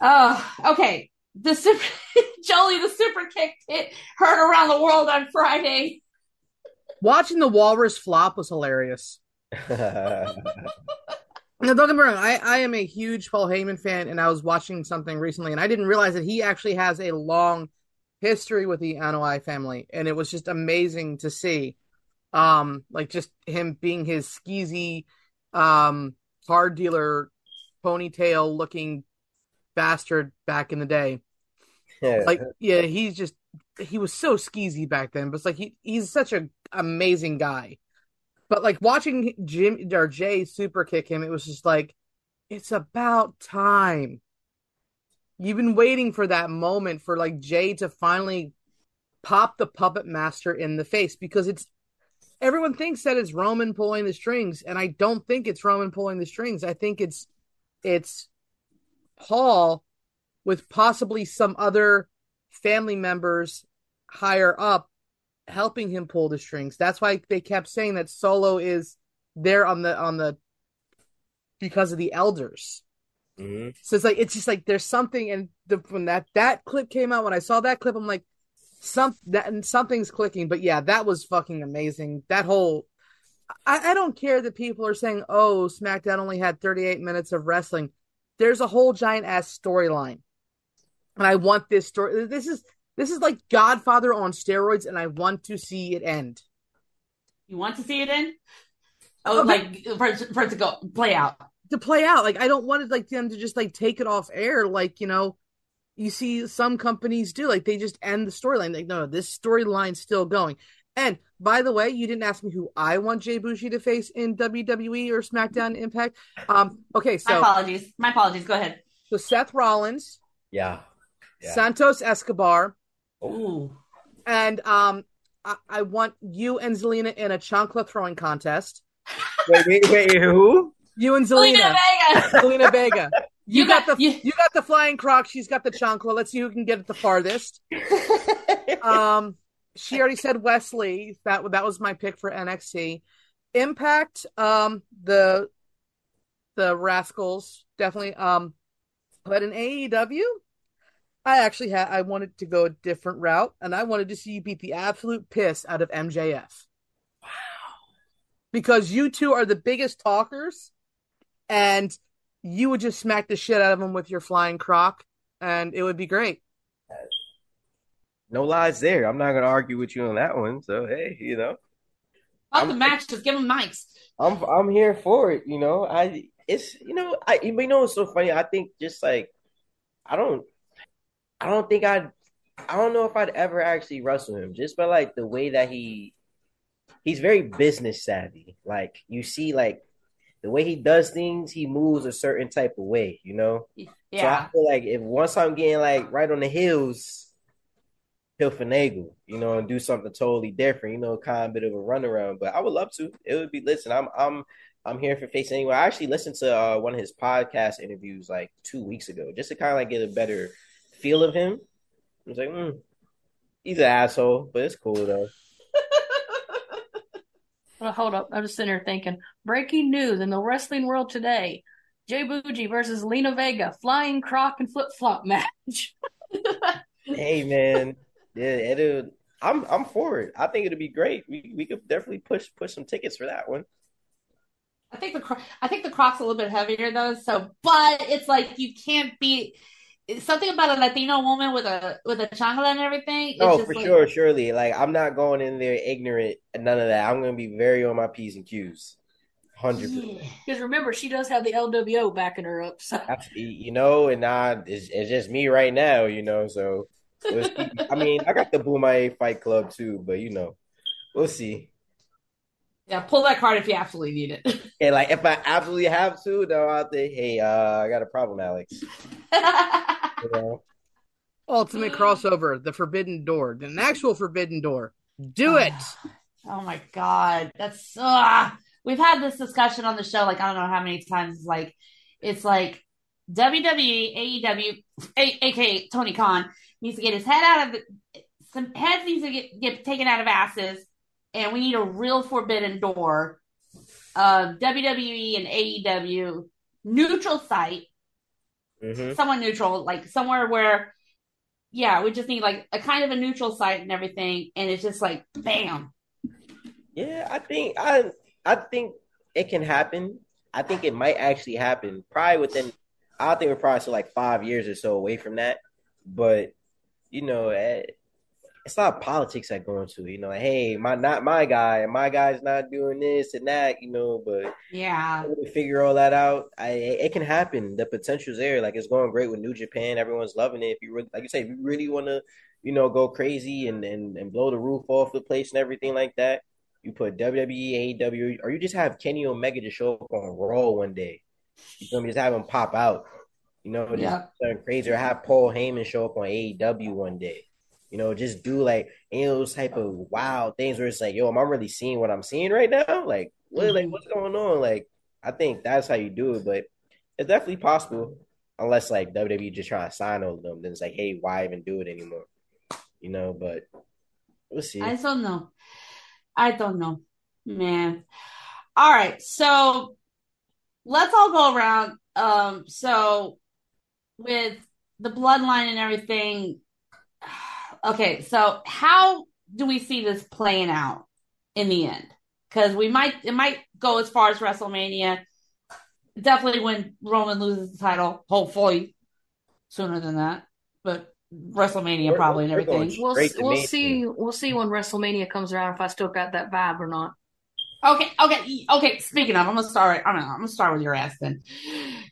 Oh, okay. The super Jolie, the super kick hit heard around the world on Friday. Watching the Walrus flop was hilarious. now, don't get me wrong. I, I am a huge Paul Heyman fan, and I was watching something recently, and I didn't realize that he actually has a long history with the Anoa'i family, and it was just amazing to see. Um, like just him being his skeezy, um, car dealer ponytail looking bastard back in the day. Yeah. Like, yeah, he's just he was so skeezy back then, but it's like he he's such an amazing guy. But like watching Jim or Jay super kick him, it was just like, it's about time. You've been waiting for that moment for like Jay to finally pop the puppet master in the face because it's everyone thinks that it's Roman pulling the strings, and I don't think it's Roman pulling the strings. I think it's it's Paul with possibly some other family members higher up helping him pull the strings. That's why they kept saying that Solo is there on the on the because of the elders. Mm-hmm. So it's like it's just like there's something, and the, when that that clip came out, when I saw that clip, I'm like, some that something's clicking. But yeah, that was fucking amazing. That whole I, I don't care that people are saying, "Oh, SmackDown only had 38 minutes of wrestling." There's a whole giant ass storyline, and I want this story. This is this is like Godfather on steroids, and I want to see it end. You want to see it end? Oh, okay. like for, for it to go play out. To play out, like I don't want it like them to just like take it off air, like you know you see some companies do like they just end the storyline like no, no this storyline's still going and by the way you didn't ask me who i want jay boujii to face in wwe or smackdown impact um okay so my apologies my apologies go ahead so seth rollins yeah, yeah. santos escobar Ooh. and um I, I want you and zelina in a chancla throwing contest wait, wait, wait, who? You and Zelina. Zelina Vega. Zelina Vega. You, You got, got- the you- you got the flying croc. She's got the chancla. Let's see who can get it the farthest. Um, she already said Wes Lee. That that was my pick for NXT. Impact. Um, the the Rascalz definitely. Um, but in AEW, I actually had I wanted to go a different route, and I wanted to see you beat the absolute piss out of MJF. Wow. Because you two are the biggest talkers, and you would just smack the shit out of him with your flying croc, and it would be great. No lies there. I'm not gonna argue with you on that one. So hey, you know, Fuck the match. Just give him mics. I'm I'm here for it. You know, I it's you know I you know it's so funny. I think just like I don't I don't think I'd I don't know if I'd ever actually wrestle him just by like the way that he he's very business savvy. Like you see like the way he does things, he moves a certain type of way. You know. Yeah. So I feel like if once I'm getting like right on the heels, he'll finagle, you know, and do something totally different, you know, kind of bit of a runaround. But I would love to. It would be listen, I'm I'm I'm here for face anyway. I actually listened to uh, one of his podcast interviews like two weeks ago, just to kind of like get a better feel of him. I was like, mm, he's an asshole, but it's cool though. Well, hold up. I'm just sitting here thinking. Breaking news in the wrestling world today. Jay Boujii versus Lena Vega. Flying croc and flip flop match. hey man, yeah, it'll. I'm I'm for it. I think it'll be great. We we could definitely push push some tickets for that one. I think the Cro- I think the Croc's a little bit heavier though. So, but it's like you can't be it's something about a Latino woman with a with a chancla and everything. It's No, for like- sure, surely. Like I'm not going in there ignorant and none of that. I'm gonna be very on my P's and Q's. Hundred percent. Because remember, she does have the LWO backing her up. So You know, and I it's, it's just me right now, you know, so we'll. I mean, I got the Bomaye Fight Club too, but you know, we'll see. Yeah, pull that card if you absolutely need it. And like if I absolutely have to, then I'll think, hey, uh, I got a problem, Alex. You know? Ultimate crossover, the Forbidden Door, an actual Forbidden Door. Do it. Oh my god, that's uh we've had this discussion on the show like I don't know how many times. It's like it's like WWE, AEW, A- aka Tony Khan needs to get his head out of the some heads needs to get, get taken out of asses, and we need a real forbidden door. Uh, WWE and AEW neutral site, Mhm. somewhat neutral, like somewhere where, yeah, we just need like a kind of a neutral site and everything, and it's just like bam. Yeah, I think I I think it can happen. I think it might actually happen. Probably within I think we're probably still like five years or so away from that. But you know, it's not politics that go into it. You know, like, hey, my not my guy, and my guy's not doing this and that. You know, but Yeah. figure all that out, I it can happen. The potential's there. Like it's going great with New Japan. Everyone's loving it. If you really, like you say, if you really want to, you know, go crazy and, and and blow the roof off the place and everything like that, you put WWE, AEW, or you just have Kenny Omega to show up on Raw one day. You feel me? Just have him pop out. You know, just Yeah. crazy, or have Paul Heyman show up on AEW one day. You know, just do like any of those type of wild things where it's like, yo, am I really seeing what I'm seeing right now? Like, what, like what's going on? Like, I think that's how you do it, but it's definitely possible. Unless like WWE just trying to sign all of them, then it's like, hey, why even do it anymore? You know, but we'll see. I don't know. I don't know, man. All right, so let's all go around. Um, so with the bloodline and everything, okay. So how do we see this playing out in the end? Because we might, it might go as far as WrestleMania. Definitely when Roman loses the title, hopefully sooner than that, but WrestleMania We're- probably and we're going everything. we'll we'll Mania. see we'll see when WrestleMania comes around if I still got that vibe or not. Okay, okay, okay. Speaking of, I'm gonna start. I'm gonna, I'm gonna start with your ass then.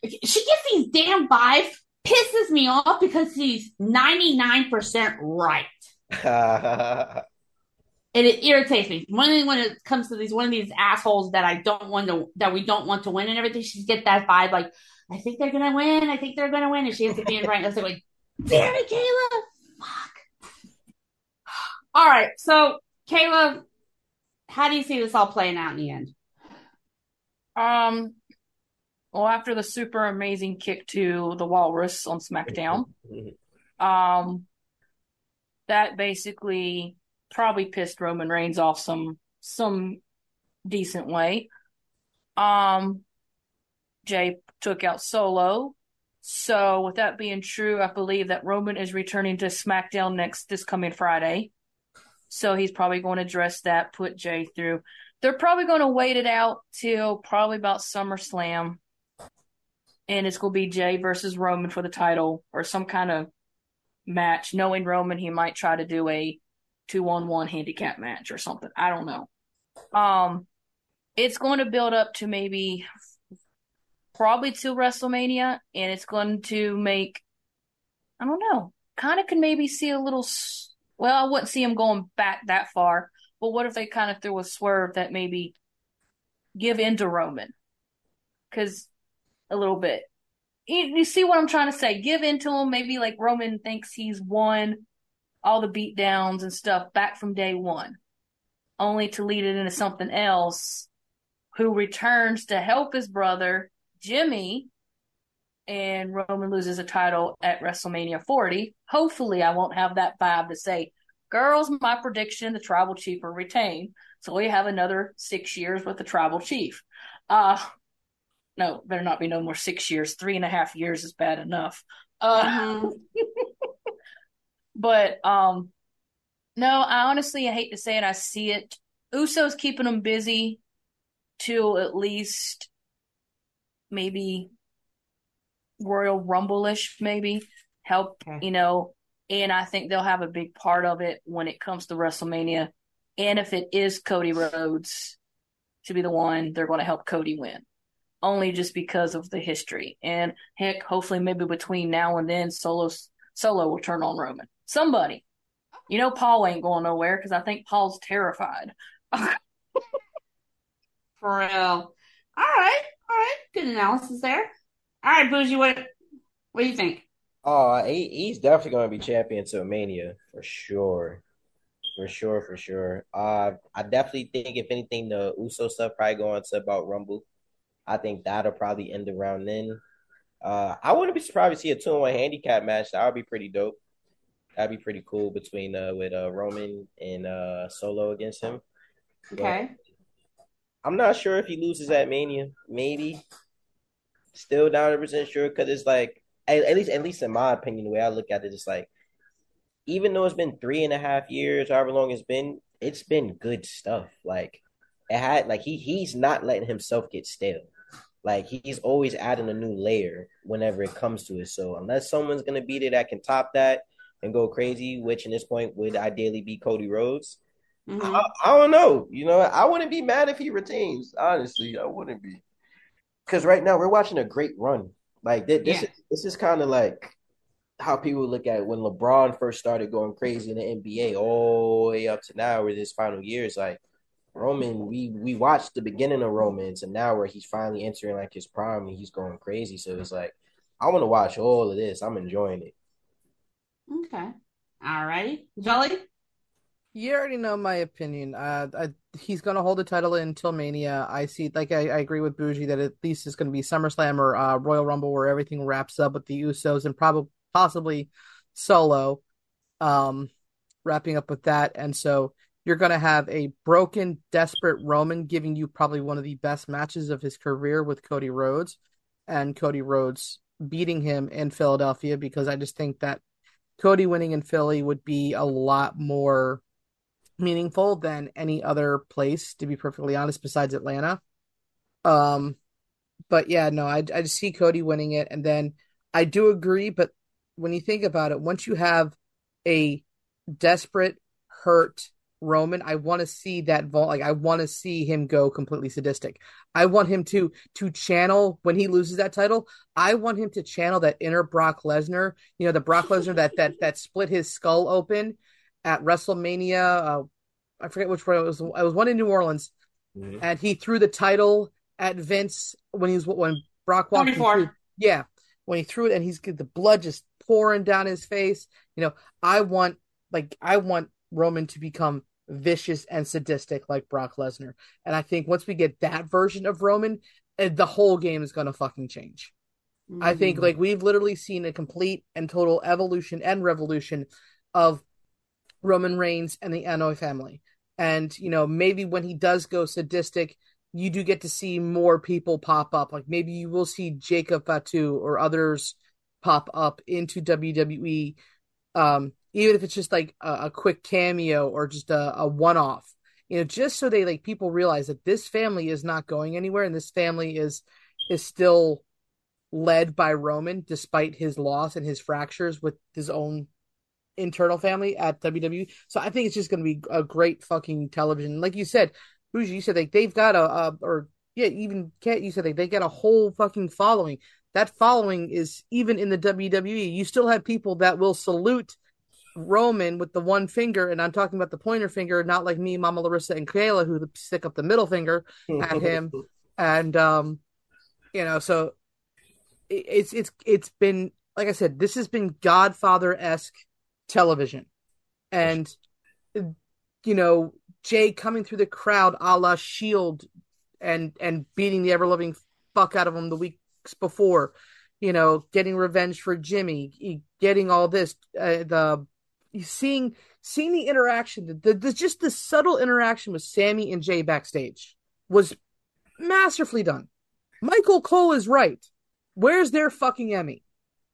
She gets these damn vibes, pisses me off because he's 99 percent right, and it irritates me. When when it comes to these one of these assholes that I don't want to, that we don't want to win and everything, she get that vibe like, I think they're gonna win. I think they're gonna win, and she ends up being right. And I was like, damn it, Kayla, fuck. All right, so Kayla, how do you see this all playing out in the end? Um, well, after the super amazing kick to the Walrus on SmackDown, um, that basically probably pissed Roman Reigns off some some decent way. Um, Jay took out Solo. So, with that being true, I believe that Roman is returning to SmackDown next this coming Friday. So he's probably going to address that, put Jay through. They're probably going to wait it out till probably about SummerSlam. And it's going to be Jay versus Roman for the title or some kind of match. Knowing Roman, he might try to do a two on one handicap match or something. I don't know. Um, it's going to build up to maybe probably to WrestleMania, and it's going to make I don't know. Kind of can maybe see a little. Well, I wouldn't see him going back that far. But what if they kind of threw a swerve that maybe give in to Roman? Because a little bit. You, you see what I'm trying to say? Give in to him. Maybe like Roman thinks he's won all the beat downs and stuff back from day one, only to lead it into something else. Who returns to help his brother Jimmy, and Roman loses a title at WrestleMania 40. Hopefully, I won't have that vibe to say, girls, my prediction, the tribal chief will retain. So we have another six years with the tribal chief. Uh, no, better not be no more six years. Three and a half years is bad enough. Uh, mm-hmm. but, um, no, I honestly, I hate to say it, I see it. Uso's keeping them busy till at least maybe Royal Rumble ish, maybe help, okay. you know. And I think they'll have a big part of it when it comes to WrestleMania. And if it is Cody Rhodes to be the one, they're going to help Cody win. Only just because of the history. And heck, hopefully, maybe between now and then, Solo Solo will turn on Roman. Somebody. You know, Paul ain't going nowhere because I think Paul's terrified. For real. All right, all right, good analysis there. All right, Boujii, what what do you think? Oh, he, he's definitely going to be champion to Mania for sure, for sure, for sure. Uh, I definitely think if anything, the Uso stuff probably going to about Rumble. I think that'll probably end around then. Uh, I wouldn't be surprised to see a two one handicap match. That would be pretty dope. That'd be pretty cool between uh with uh Roman and uh Solo against him. Okay. But I'm not sure if he loses at Mania. Maybe. Still not 100 percent sure because it's like at, at, least at least in my opinion, the way I look at it, it's like even though it's been three and a half years, however long it's been, it's been good stuff. Like it had like he he's not letting himself get stale. Like he's always adding a new layer whenever it comes to it. So unless someone's gonna beat it that can top that and go crazy, which in this point would ideally be Cody Rhodes, Mm-hmm. I, I, don't know. You know, I wouldn't be mad if he retains. Honestly, I wouldn't be. Because right now we're watching a great run. Like this, this, yeah. is, this is kind of like how people look at when LeBron first started going crazy in the NBA, all the way up to now, where his final years. Like Roman, we we watched the beginning of Roman, and now where he's finally entering like his prime, and he's going crazy. So it's like I want to watch all of this. I'm enjoying it. Okay. All right, Jolie. You already know my opinion. Uh, I, he's going to hold the title until Mania. I see, like, I, I agree with Boujii that at least it's going to be SummerSlam or uh, Royal Rumble where everything wraps up with the Usos and probably possibly Solo, um, wrapping up with that. And so you're going to have a broken, desperate Roman giving you probably one of the best matches of his career with Cody Rhodes, and Cody Rhodes beating him in Philadelphia because I just think that Cody winning in Philly would be a lot more meaningful than any other place, to be perfectly honest, besides Atlanta. Um, but yeah, no, I I just see Cody winning it, and then I do agree. But when you think about it, once you have a desperate, hurt Roman, I want to see that vault. Like I want to see him go completely sadistic. I want him to to channel when he loses that title. I want him to channel that inner Brock Lesnar. You know, the Brock Lesnar that that that split his skull open at WrestleMania. Uh, I forget which one it was. It was one in New Orleans, mm-hmm. and he threw the title at Vince when he was when Brock walked. Through, yeah, when he threw it, and he's the blood just pouring down his face. You know, I want like I want Roman to become vicious and sadistic like Brock Lesnar. And I think once we get that version of Roman, the whole game is going to fucking change. Mm-hmm. I think like we've literally seen a complete and total evolution and revolution of Roman Reigns and the Anoa'i family. And you know, maybe when he does go sadistic, you do get to see more people pop up. Like maybe you will see Jacob Fatu or others pop up into WWE, um, even if it's just like a, a quick cameo or just a, a one off. You know, just so they like people realize that this family is not going anywhere and this family is is still led by Roman despite his loss and his fractures with his own internal family at WWE. So I think it's just going to be a great fucking television. Like you said, Boujii, you said like they've got a, a or yeah, even Kat, you said like they got a whole fucking following. That following is even in the WWE. You still have people that will salute Roman with the one finger, and I'm talking about the pointer finger, not like me, Mama Larissa, and Kayla who stick up the middle finger at him. and um, you know, so it's it's it's been like I said, this has been Godfather esque television, and you know, Jay coming through the crowd a la Shield and and beating the ever loving fuck out of him the weeks before, you know, getting revenge for Jimmy, getting all this, uh, the seeing seeing the interaction, the, the, the just the subtle interaction with Sami and Jay backstage was masterfully done. Michael Cole is right. Where's their fucking Emmy?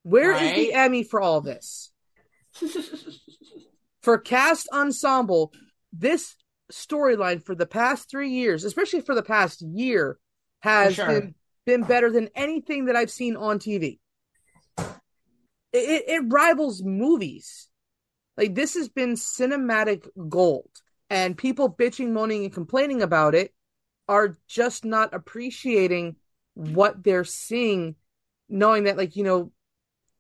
Where right. is the Emmy for all this? for cast ensemble, this storyline for the past three years, especially for the past year, has sure. been been better than anything that I've seen on TV. It, it rivals movies. Like this has been cinematic gold, and people bitching, moaning, and complaining about it are just not appreciating what they're seeing, knowing that, like, you know,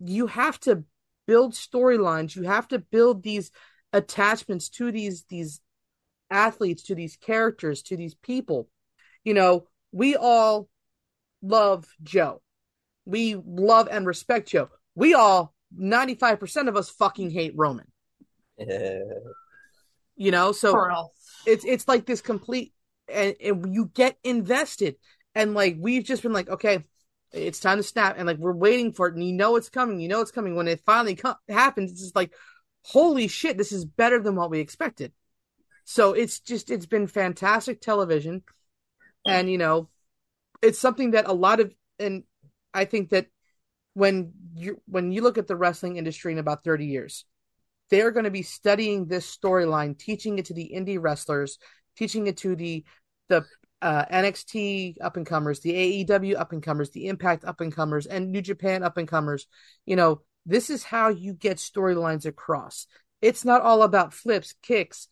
you have to build storylines, you have to build these attachments to these these athletes, to these characters, to these people. You know, we all love Joe. We love and respect Joe. We all, 95% of us fucking hate Roman. you know, so it's it's like this complete and, and you get invested. And like we've just been like, okay, it's time to snap, and like we're waiting for it, and you know it's coming, you know it's coming. When it finally co- happens, it's just like, holy shit, this is better than what we expected. So it's just it's been fantastic television, and you know, it's something that a lot of and I think that when you when you look at the wrestling industry in about 30 years, they're going to be studying this storyline, teaching it to the indie wrestlers, teaching it to the the uh, NXT up and comers, the AEW up and comers, the Impact up and comers, and New Japan up and comers. You know, this is how you get storylines across. It's not all about flips, kicks,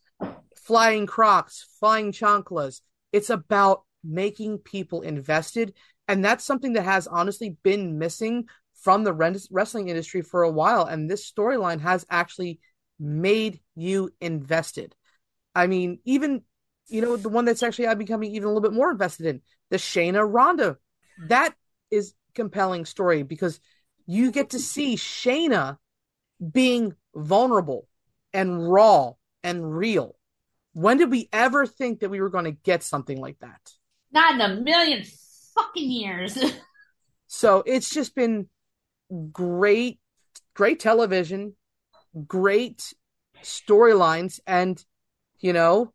flying crocs, flying chanclas. It's about making people invested. And that's something that has honestly been missing from the wrestling industry for a while. And this storyline has actually made you invested. I mean, even, you know, the one that's actually I'm becoming even a little bit more invested in the Shayna Ronda. That is compelling story because you get to see Shayna being vulnerable and raw and real. When did we ever think that we were going to get something like that? Not in a million fucking years. so it's just been great, great television, great storylines, and you know,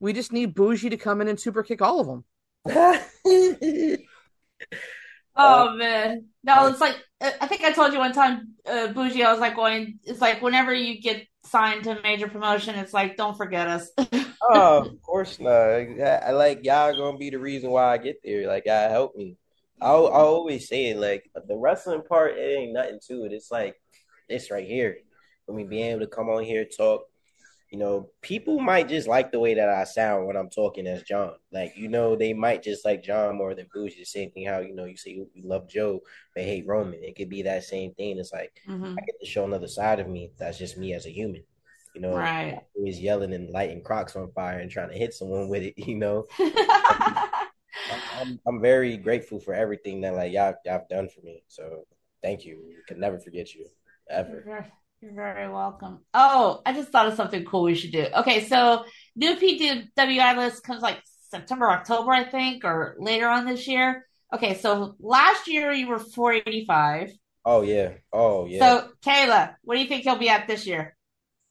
we just need Boujii to come in and super kick all of them. oh man, no, it's like I think I told you one time, uh, Boujii. I was like going. It's like whenever you get signed to a major promotion, it's like, don't forget us. oh, of course not. I, I, like y'all gonna be the reason why I get there. Like y'all help me. I I always say it like the wrestling part. It ain't nothing to it. It's like this right here. I mean, being able to come on here talk you know, people might just like the way that I sound when I'm talking as John. Like, you know, they might just like John more than Boujii. The same thing how, you know, you say you love Joe, but hate Roman. It could be that same thing. It's like mm-hmm. I get to show another side of me. That's just me as a human. You know, right. always yelling and lighting Crocs on fire and trying to hit someone with it, you know. I'm, I'm very grateful for everything that like y'all y'all done for me. So thank you. I can never forget you ever. You're very welcome. Oh, I just thought of something cool we should do. Okay, so new PWI list comes like September, October, I think, or later on this year. Okay, so last year you were 485. Oh yeah. Oh yeah. So Kayla, what do you think he'll be at this year?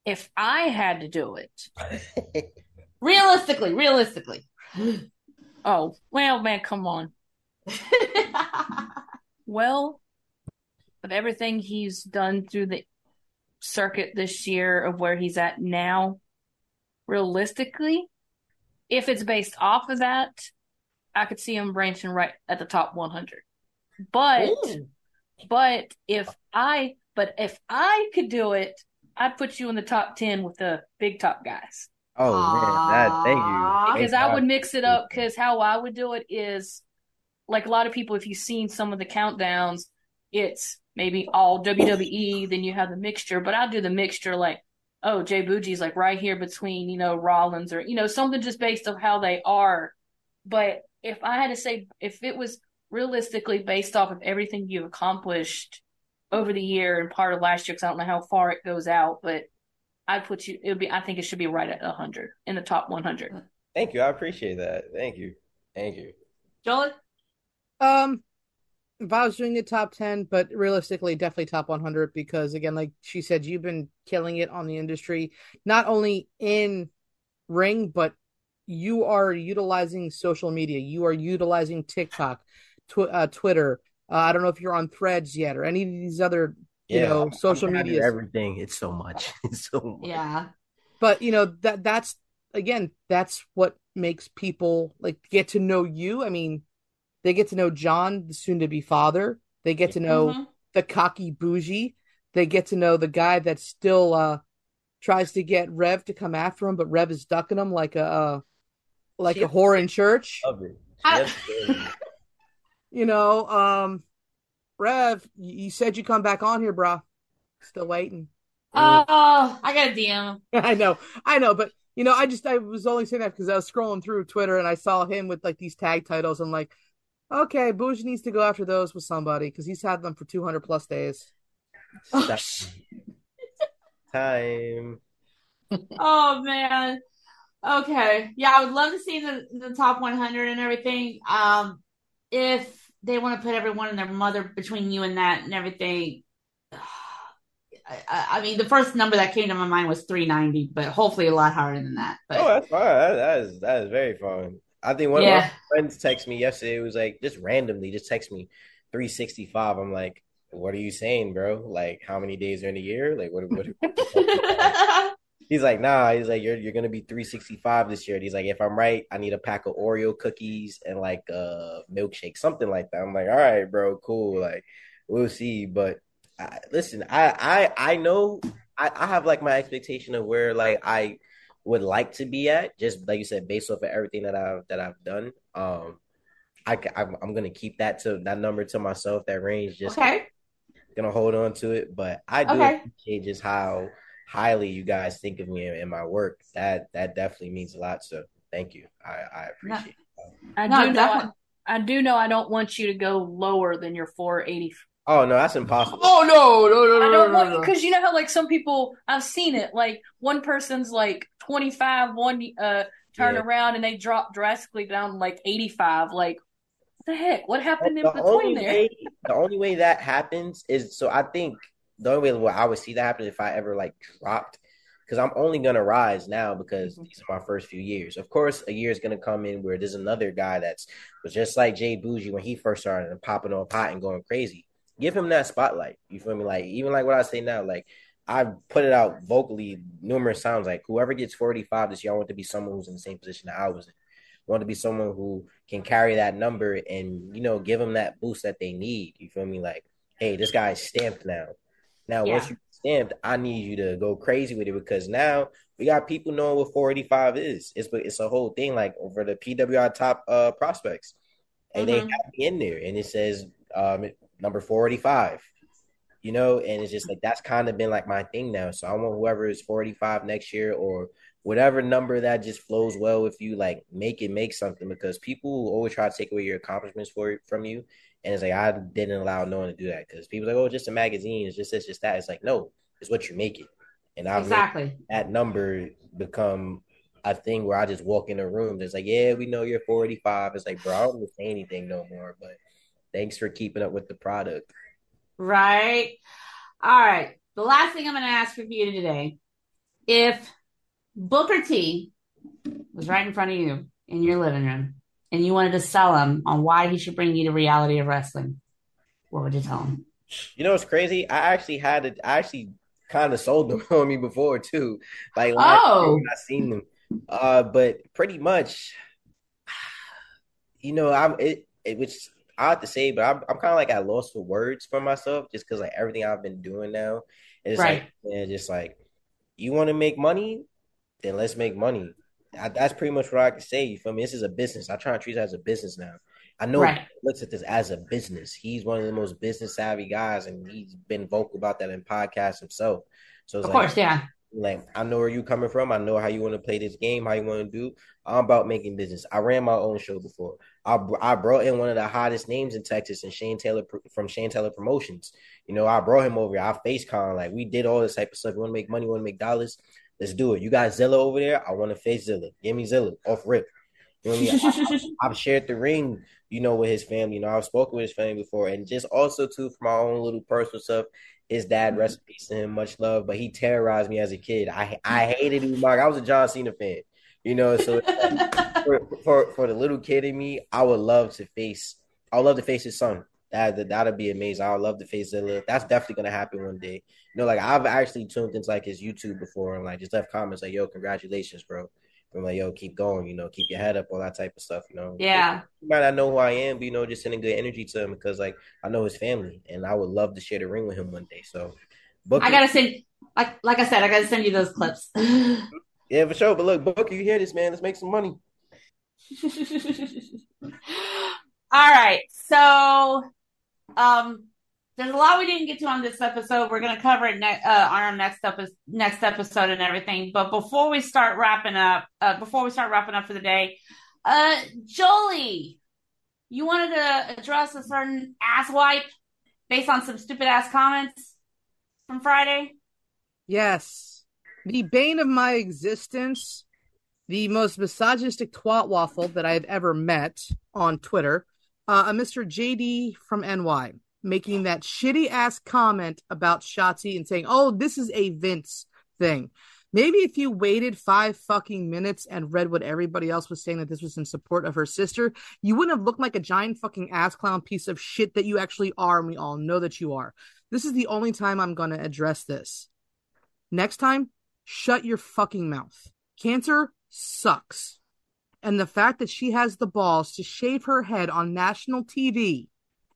If I had to do it, Realistically, realistically. Oh well, man, come on. Well, of everything he's done through the circuit this year of where he's at now, realistically, if it's based off of that, I could see him branching right at the top 100. But, Ooh. but if I, but if I could do it, I'd put you in the top 10 with the big top guys. Oh man, that thank you. Because I would mix it up. Because how I would do it is, like a lot of people, if you've seen some of the countdowns, it's maybe all WWE, then you have the mixture. But I'll do the mixture like, oh, Jay Boujii's like right here between, you know, Rollins or, you know, something just based on how they are. But if I had to say, if it was realistically based off of everything you've accomplished over the year and part of last year, because I don't know how far it goes out, but I'd put you, it would be, I think it should be right at 100 in the top 100. Thank you. I appreciate that. Thank you. Thank you. Joel? Um, if I was doing the top 10, but realistically, definitely top 100 because, again, like she said, you've been killing it on the industry, not only in ring, but you are utilizing social media. You are utilizing TikTok, tw- uh, Twitter. Uh, I don't know if you're on threads yet or any of these other, you Yeah, know, social I'm trying to do media. Everything. It's so much. It's so much. Yeah. but you know that that's again that's what makes people like get to know you i mean they get to know john the soon to be father they get to know Mhm. the cocky boujii they get to know the guy that still uh tries to get rev to come after him but rev is ducking him like a uh, like a whore in church I- you know um rev you, you said you come back on here bro still waiting Oh, I got a DM. I know, I know, but you know, I just I was only saying that because I was scrolling through Twitter and I saw him with like these tag titles. I'm like, okay, Boujii needs to go after those with somebody because he's had them for 200 plus days. Oh, Time. Oh man. Okay. Yeah, I would love to see the the top 100 and everything. Um, if they want to put everyone and their mother between you and that and everything. I, I I mean, the first number that came to my mind was 390, but hopefully a lot higher than that. But Oh, that's fine. That, that is that is very fun. I think one of my friends texted me yesterday. It was like just randomly, just text me 365. I'm like, what are you saying, bro? Like, how many days are in a year? Like, what? what he's like, nah. He's like, you're you're gonna be 365 this year. And he's like, if I'm right, I need a pack of Oreo cookies and like a milkshake, something like that. I'm like, all right, bro, cool. Like, we'll see. But I, listen, I I I know I, I have like my expectation of where like I would like to be at, just like you said, based off of everything that I've that I've done. Um, I I'm, I'm gonna keep that to that number to myself, that range. Just okay. gonna hold on to it. But I do Okay. appreciate just how highly you guys think of me and, and my work. That that definitely means a lot. So thank you. I I appreciate. it. I No, do know. I, definitely. I do know. I don't want you to go lower than your 480. Oh no, that's impossible. Oh no, no, no, I no, don't no, want no. because you know how like some people I've seen it. Like one person's like 25, one uh turn Yeah. around and they drop drastically down like 85. Like what the heck? What happened in between only there? way the only way that happens is so I think the only way where I would see that happen if I ever like dropped because I'm only gonna rise now because Mhm. these are my first few years. Of course, a year is gonna come in where there's another guy that's was just like Jay Boujii when he first started and popping on pot and going crazy. Give him that spotlight. You feel me? Like even like what I say now, like I've put it out vocally numerous times. Like whoever gets 45 this year, I want to be someone who's in the same position that I was in. I want to be someone who can carry that number and you know give them that boost that they need. You feel me? Like, hey, this guy's stamped now. Now, Yeah. once you stamped, I need you to go crazy with it because now we got people knowing what 485 is. It's it's a whole thing like over the PWI top uh prospects, and they Mhm. have me in there, and it says um number 485. You know, and it's just like that's kind of been like my thing now. So I want whoever is 45 next year or whatever number that just flows well with you, like make it make something because people always try to take away your accomplishments for from you. And it's like I didn't allow no one to do that because people are like, oh, just a magazine, it's just this, just that. It's like, no, it's what you make it. And I've Exactly. that number become a thing where I just walk in a room. It's like, yeah, we know you're 45. It's like, bro, I don't say anything no more. But Thanks for keeping up with the product. Right. All right. The last thing I'm going to ask for you today if Booker T was right in front of you in your living room and you wanted to sell him on why he should bring you to reality of wrestling, what would you tell him? You know what's crazy? I actually had it. I actually kind of sold them on me before too. Like, oh, I seen them. Uh, but pretty much, you know, I'm it. it which I have to say, but I'm, I'm kind of like at loss for words for myself, just because like everything I've been doing now, it's right. like, man, just like you want to make money, then let's make money. I, that's pretty much what I can say. For me, this is a business. I try to treat it as a business now. I know right. he looks at this as a business. He's one of the most business savvy guys, and he's been vocal about that in podcasts himself. So of like, course, yeah. Like I know where you coming from. I know how you want to play this game, how you want to do. I'm about making business. I ran my own show before. I I brought in one of the hottest names in Texas, and Shane Taylor from Shane Taylor Promotions. You know, I brought him over. I face con like we did all this type of stuff. We want to make money, want to make dollars. Let's do it. You got Zilla over there. I want to face Zilla. Give me Zilla off rip. You know what I mean? I, have shared the ring, you know, with his family. You know, I've spoken with his family before, and just also too for my own little personal stuff. His dad, rest in peace to him, much love. But he terrorized me as a kid. I I hated him, Mark. I was a John Cena fan, you know. So for, for for the little kid in me, I would love to face. I would love to face his son. That that'd be amazing. I would love to face Zilla. That's definitely gonna happen one day. You know, like I've actually tuned into like his YouTube before and like just left comments like, "Yo, congratulations, bro." I'm like, yo, keep going, you know, keep your head up, all that type of stuff, you know. Yeah. You might not know who I am, but you know, just sending good energy to him because like I know his family and I would love to share the ring with him one day. So Booker, I gotta send like like I said, I gotta send you those clips. yeah, for sure. But look, Booker, you hear this, man. Let's make some money. all right. So um there's a lot we didn't get to on this episode. We're going to cover it ne- uh, on our next episode, next episode and everything. But before we start wrapping up, uh, before we start wrapping up for the day, uh, Jolie, you wanted to address a certain ass wipe based on some stupid ass comments from Friday. Yes, the bane of my existence, the most misogynistic twat waffle that I have ever met on Twitter, uh, a Mr. JD from NY making that shitty ass comment about Shotzi and saying, "Oh, this is a Vince thing." Maybe if you waited five fucking minutes and read what everybody else was saying that this was in support of her sister, you wouldn't have looked like a giant fucking ass clown piece of shit that you actually are, and we all know that you are. This is the only time I'm gonna address this. Next time, shut your fucking mouth. Cancer sucks. And the fact that she has the balls to shave her head on national TV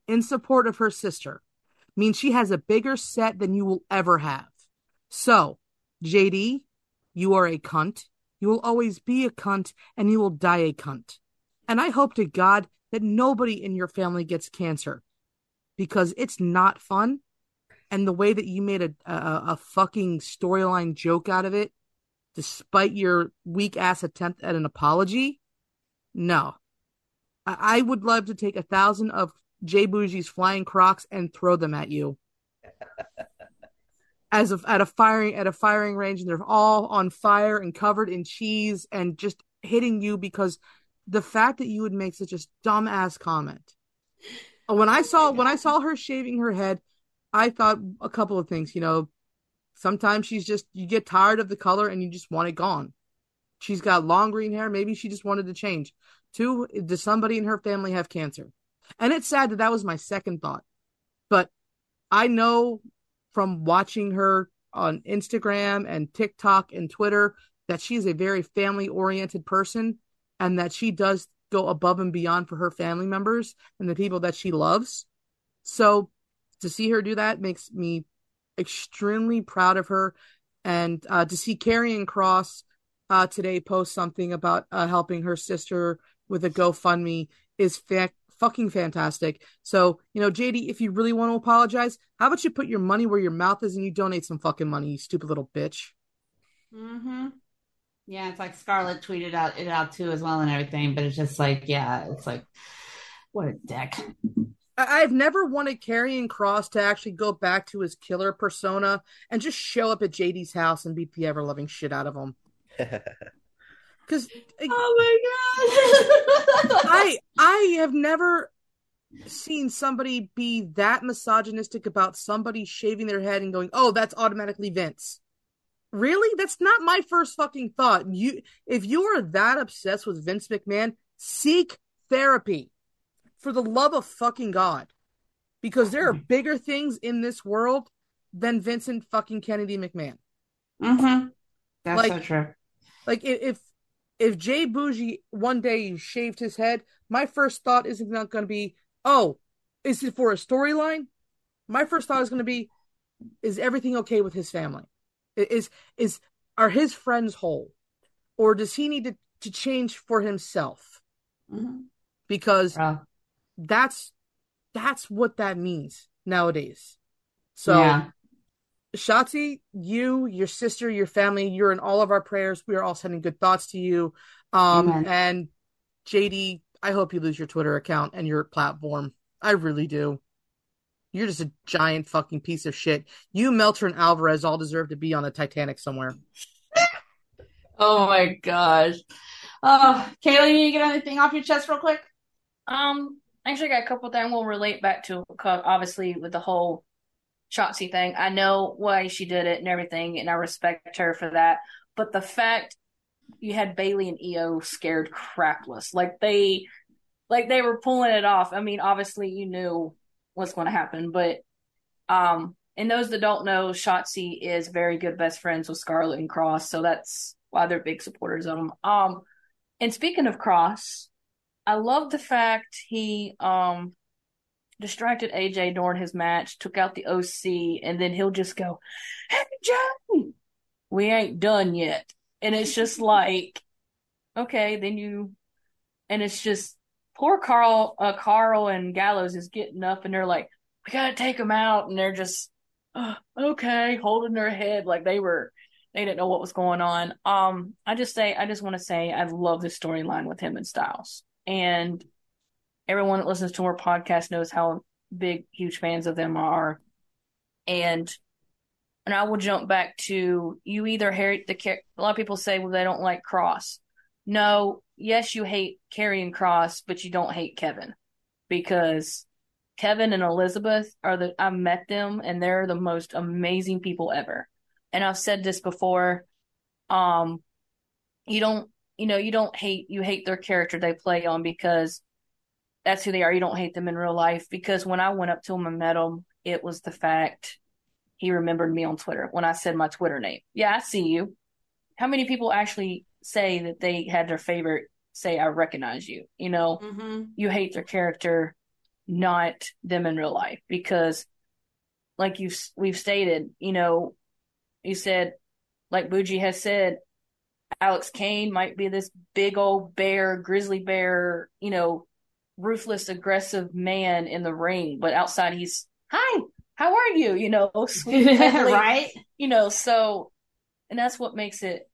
in support of her sister means she has a bigger set than you will ever have. So, JD, you are a cunt. You will always be a cunt and you will die a cunt. And I hope to God that nobody in your family gets cancer because it's not fun. And the way that you made a, a, a fucking storyline joke out of it, despite your weak ass attempt at an apology, no. I, I would love to take a thousand of Jay Boujii's flying Crocs and throw them at you. As of at a firing at a firing range, and they're all on fire and covered in cheese and just hitting you because the fact that you would make such a dumbass comment. When I saw when I saw her shaving her head, I thought a couple of things. You know, sometimes she's just you get tired of the color and you just want it gone. She's got long green hair. Maybe she just wanted to change. Two, does somebody in her family have cancer? And it's sad that that was my second thought. But I know from watching her on Instagram and TikTok and Twitter that she's a very family oriented person and that she does go above and beyond for her family members and the people that she loves. So to see her do that makes me extremely proud of her. And uh, to see Karrion Kross uh, today post something about uh, helping her sister with a GoFundMe is fa- fucking fantastic. So, you know, JD, if you really want to apologize, how about you put your money where your mouth is and you donate some fucking money, you stupid little bitch. Mm-hmm. Yeah, it's like Scarlett tweeted out it out too as well and everything, but it's just like, yeah, it's like what a dick. I've never wanted Karrion Kross to actually go back to his killer persona and just show up at JD's house and beat the ever loving shit out of him. Because oh my god, I I have never seen somebody be that misogynistic about somebody shaving their head and going, "Oh, that's automatically Vince." Really? That's not my first fucking thought. You if you are that obsessed with Vince McMahon, seek therapy. For the love of fucking God. Because there are bigger things in this world than Vincent fucking Kennedy McMahon. Mm-hmm. That's Like- so true. Like if if Jay Boujii one day shaved his head, my first thought isn't not going to be, "Oh, is it for a storyline?" My first thought is going to be, "Is everything okay with his family? Is is are his friends whole, or does he need to to change for himself?" Mm-hmm. Because Bro. That's that's what that means nowadays. So. yeah. Shotzi, you, your sister, your family, you're in all of our prayers. We are all sending good thoughts to you. Um, Amen. and JD, I hope you lose your Twitter account and your platform. I really do. You're just a giant fucking piece of shit. You, Meltzer, and Alvarez all deserve to be on the Titanic somewhere. Oh my gosh. Oh, Kayla, you need to get anything off your chest real quick? Um, actually, got a couple things we'll relate back to. Obviously, with the whole Shotzi thing, I know why she did it and everything, and I respect her for that. But the fact you had Bayley and IYO scared crapless, like they, like they were pulling it off. I mean, obviously, you knew what's going to happen, but um, and those that don't know, Shotzi is very good best friends with Scarlett and Kross, so that's why they're big supporters of them. Um, and speaking of Kross, I love the fact he um distracted AJ during his match, took out the OC, and then he'll just go, "Hey Jay, we ain't done yet," and it's just like, okay, then you, and it's just poor Karl, uh, Karl and Gallows is getting up, and they're like, "We gotta take him out," and they're just, "Uh, okay, holding their head like they were. They didn't know what was going on. Um, I just say, I just want to say, I love the storyline with him and Styles and everyone that listens to our podcast knows how big, huge fans of them are. And and I will jump back to you either hate the a lot of people say well they don't like Kross. No, yes you hate Karrion Kross, but you don't hate Kevin because Kevin and Elizabeth are the I met them and they're the most amazing people ever. And I've said this before. Um, you don't you know, you don't hate you hate their character they play on because that's who they are. You don't hate them in real life because when I went up to him and met him, it was the fact he remembered me on Twitter when I said my Twitter name. Yeah, I see you. How many people actually say that they had their favorite say I recognize you? You know, Mm-hmm. you hate their character, not them in real life because like you've we've stated, you know, you said like Boujii has said Alex Kane might be this big old bear, grizzly bear, you know, ruthless, aggressive man in the ring, but outside he's, hi, how are you? You know, sweet, right? You know, so, and that's what makes it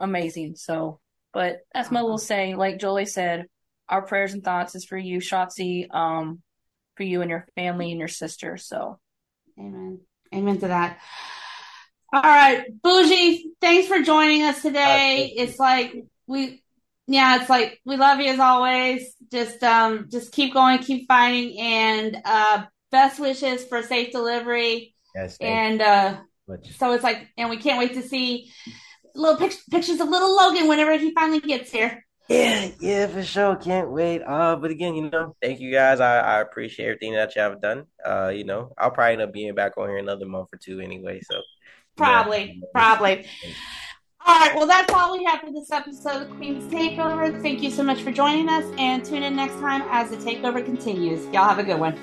amazing. So, but that's my little saying. Like Jolie said, our prayers and thoughts is for you, Shotzi, um, for you and your family and your sister. So, Amen. Amen to that. All right, Boujii, thanks for joining us today. Uh, It's like we yeah, it's like we love you as always. Just um just keep going, keep fighting and uh best wishes for safe delivery. Yes, And uh much. so it's like and we can't wait to see little pic- pictures of little Logan whenever he finally gets here. Yeah, yeah, for sure. Can't wait. Uh, but again, you know, thank you guys. I, I appreciate everything that you have done. Uh, you know, I'll probably end up being back on here another month or two anyway. So Probably, probably. All right, well, that's all we have for this episode of Queen's Takeover. Thank you so much for joining us, and tune in next time as the takeover continues. Y'all have a good one.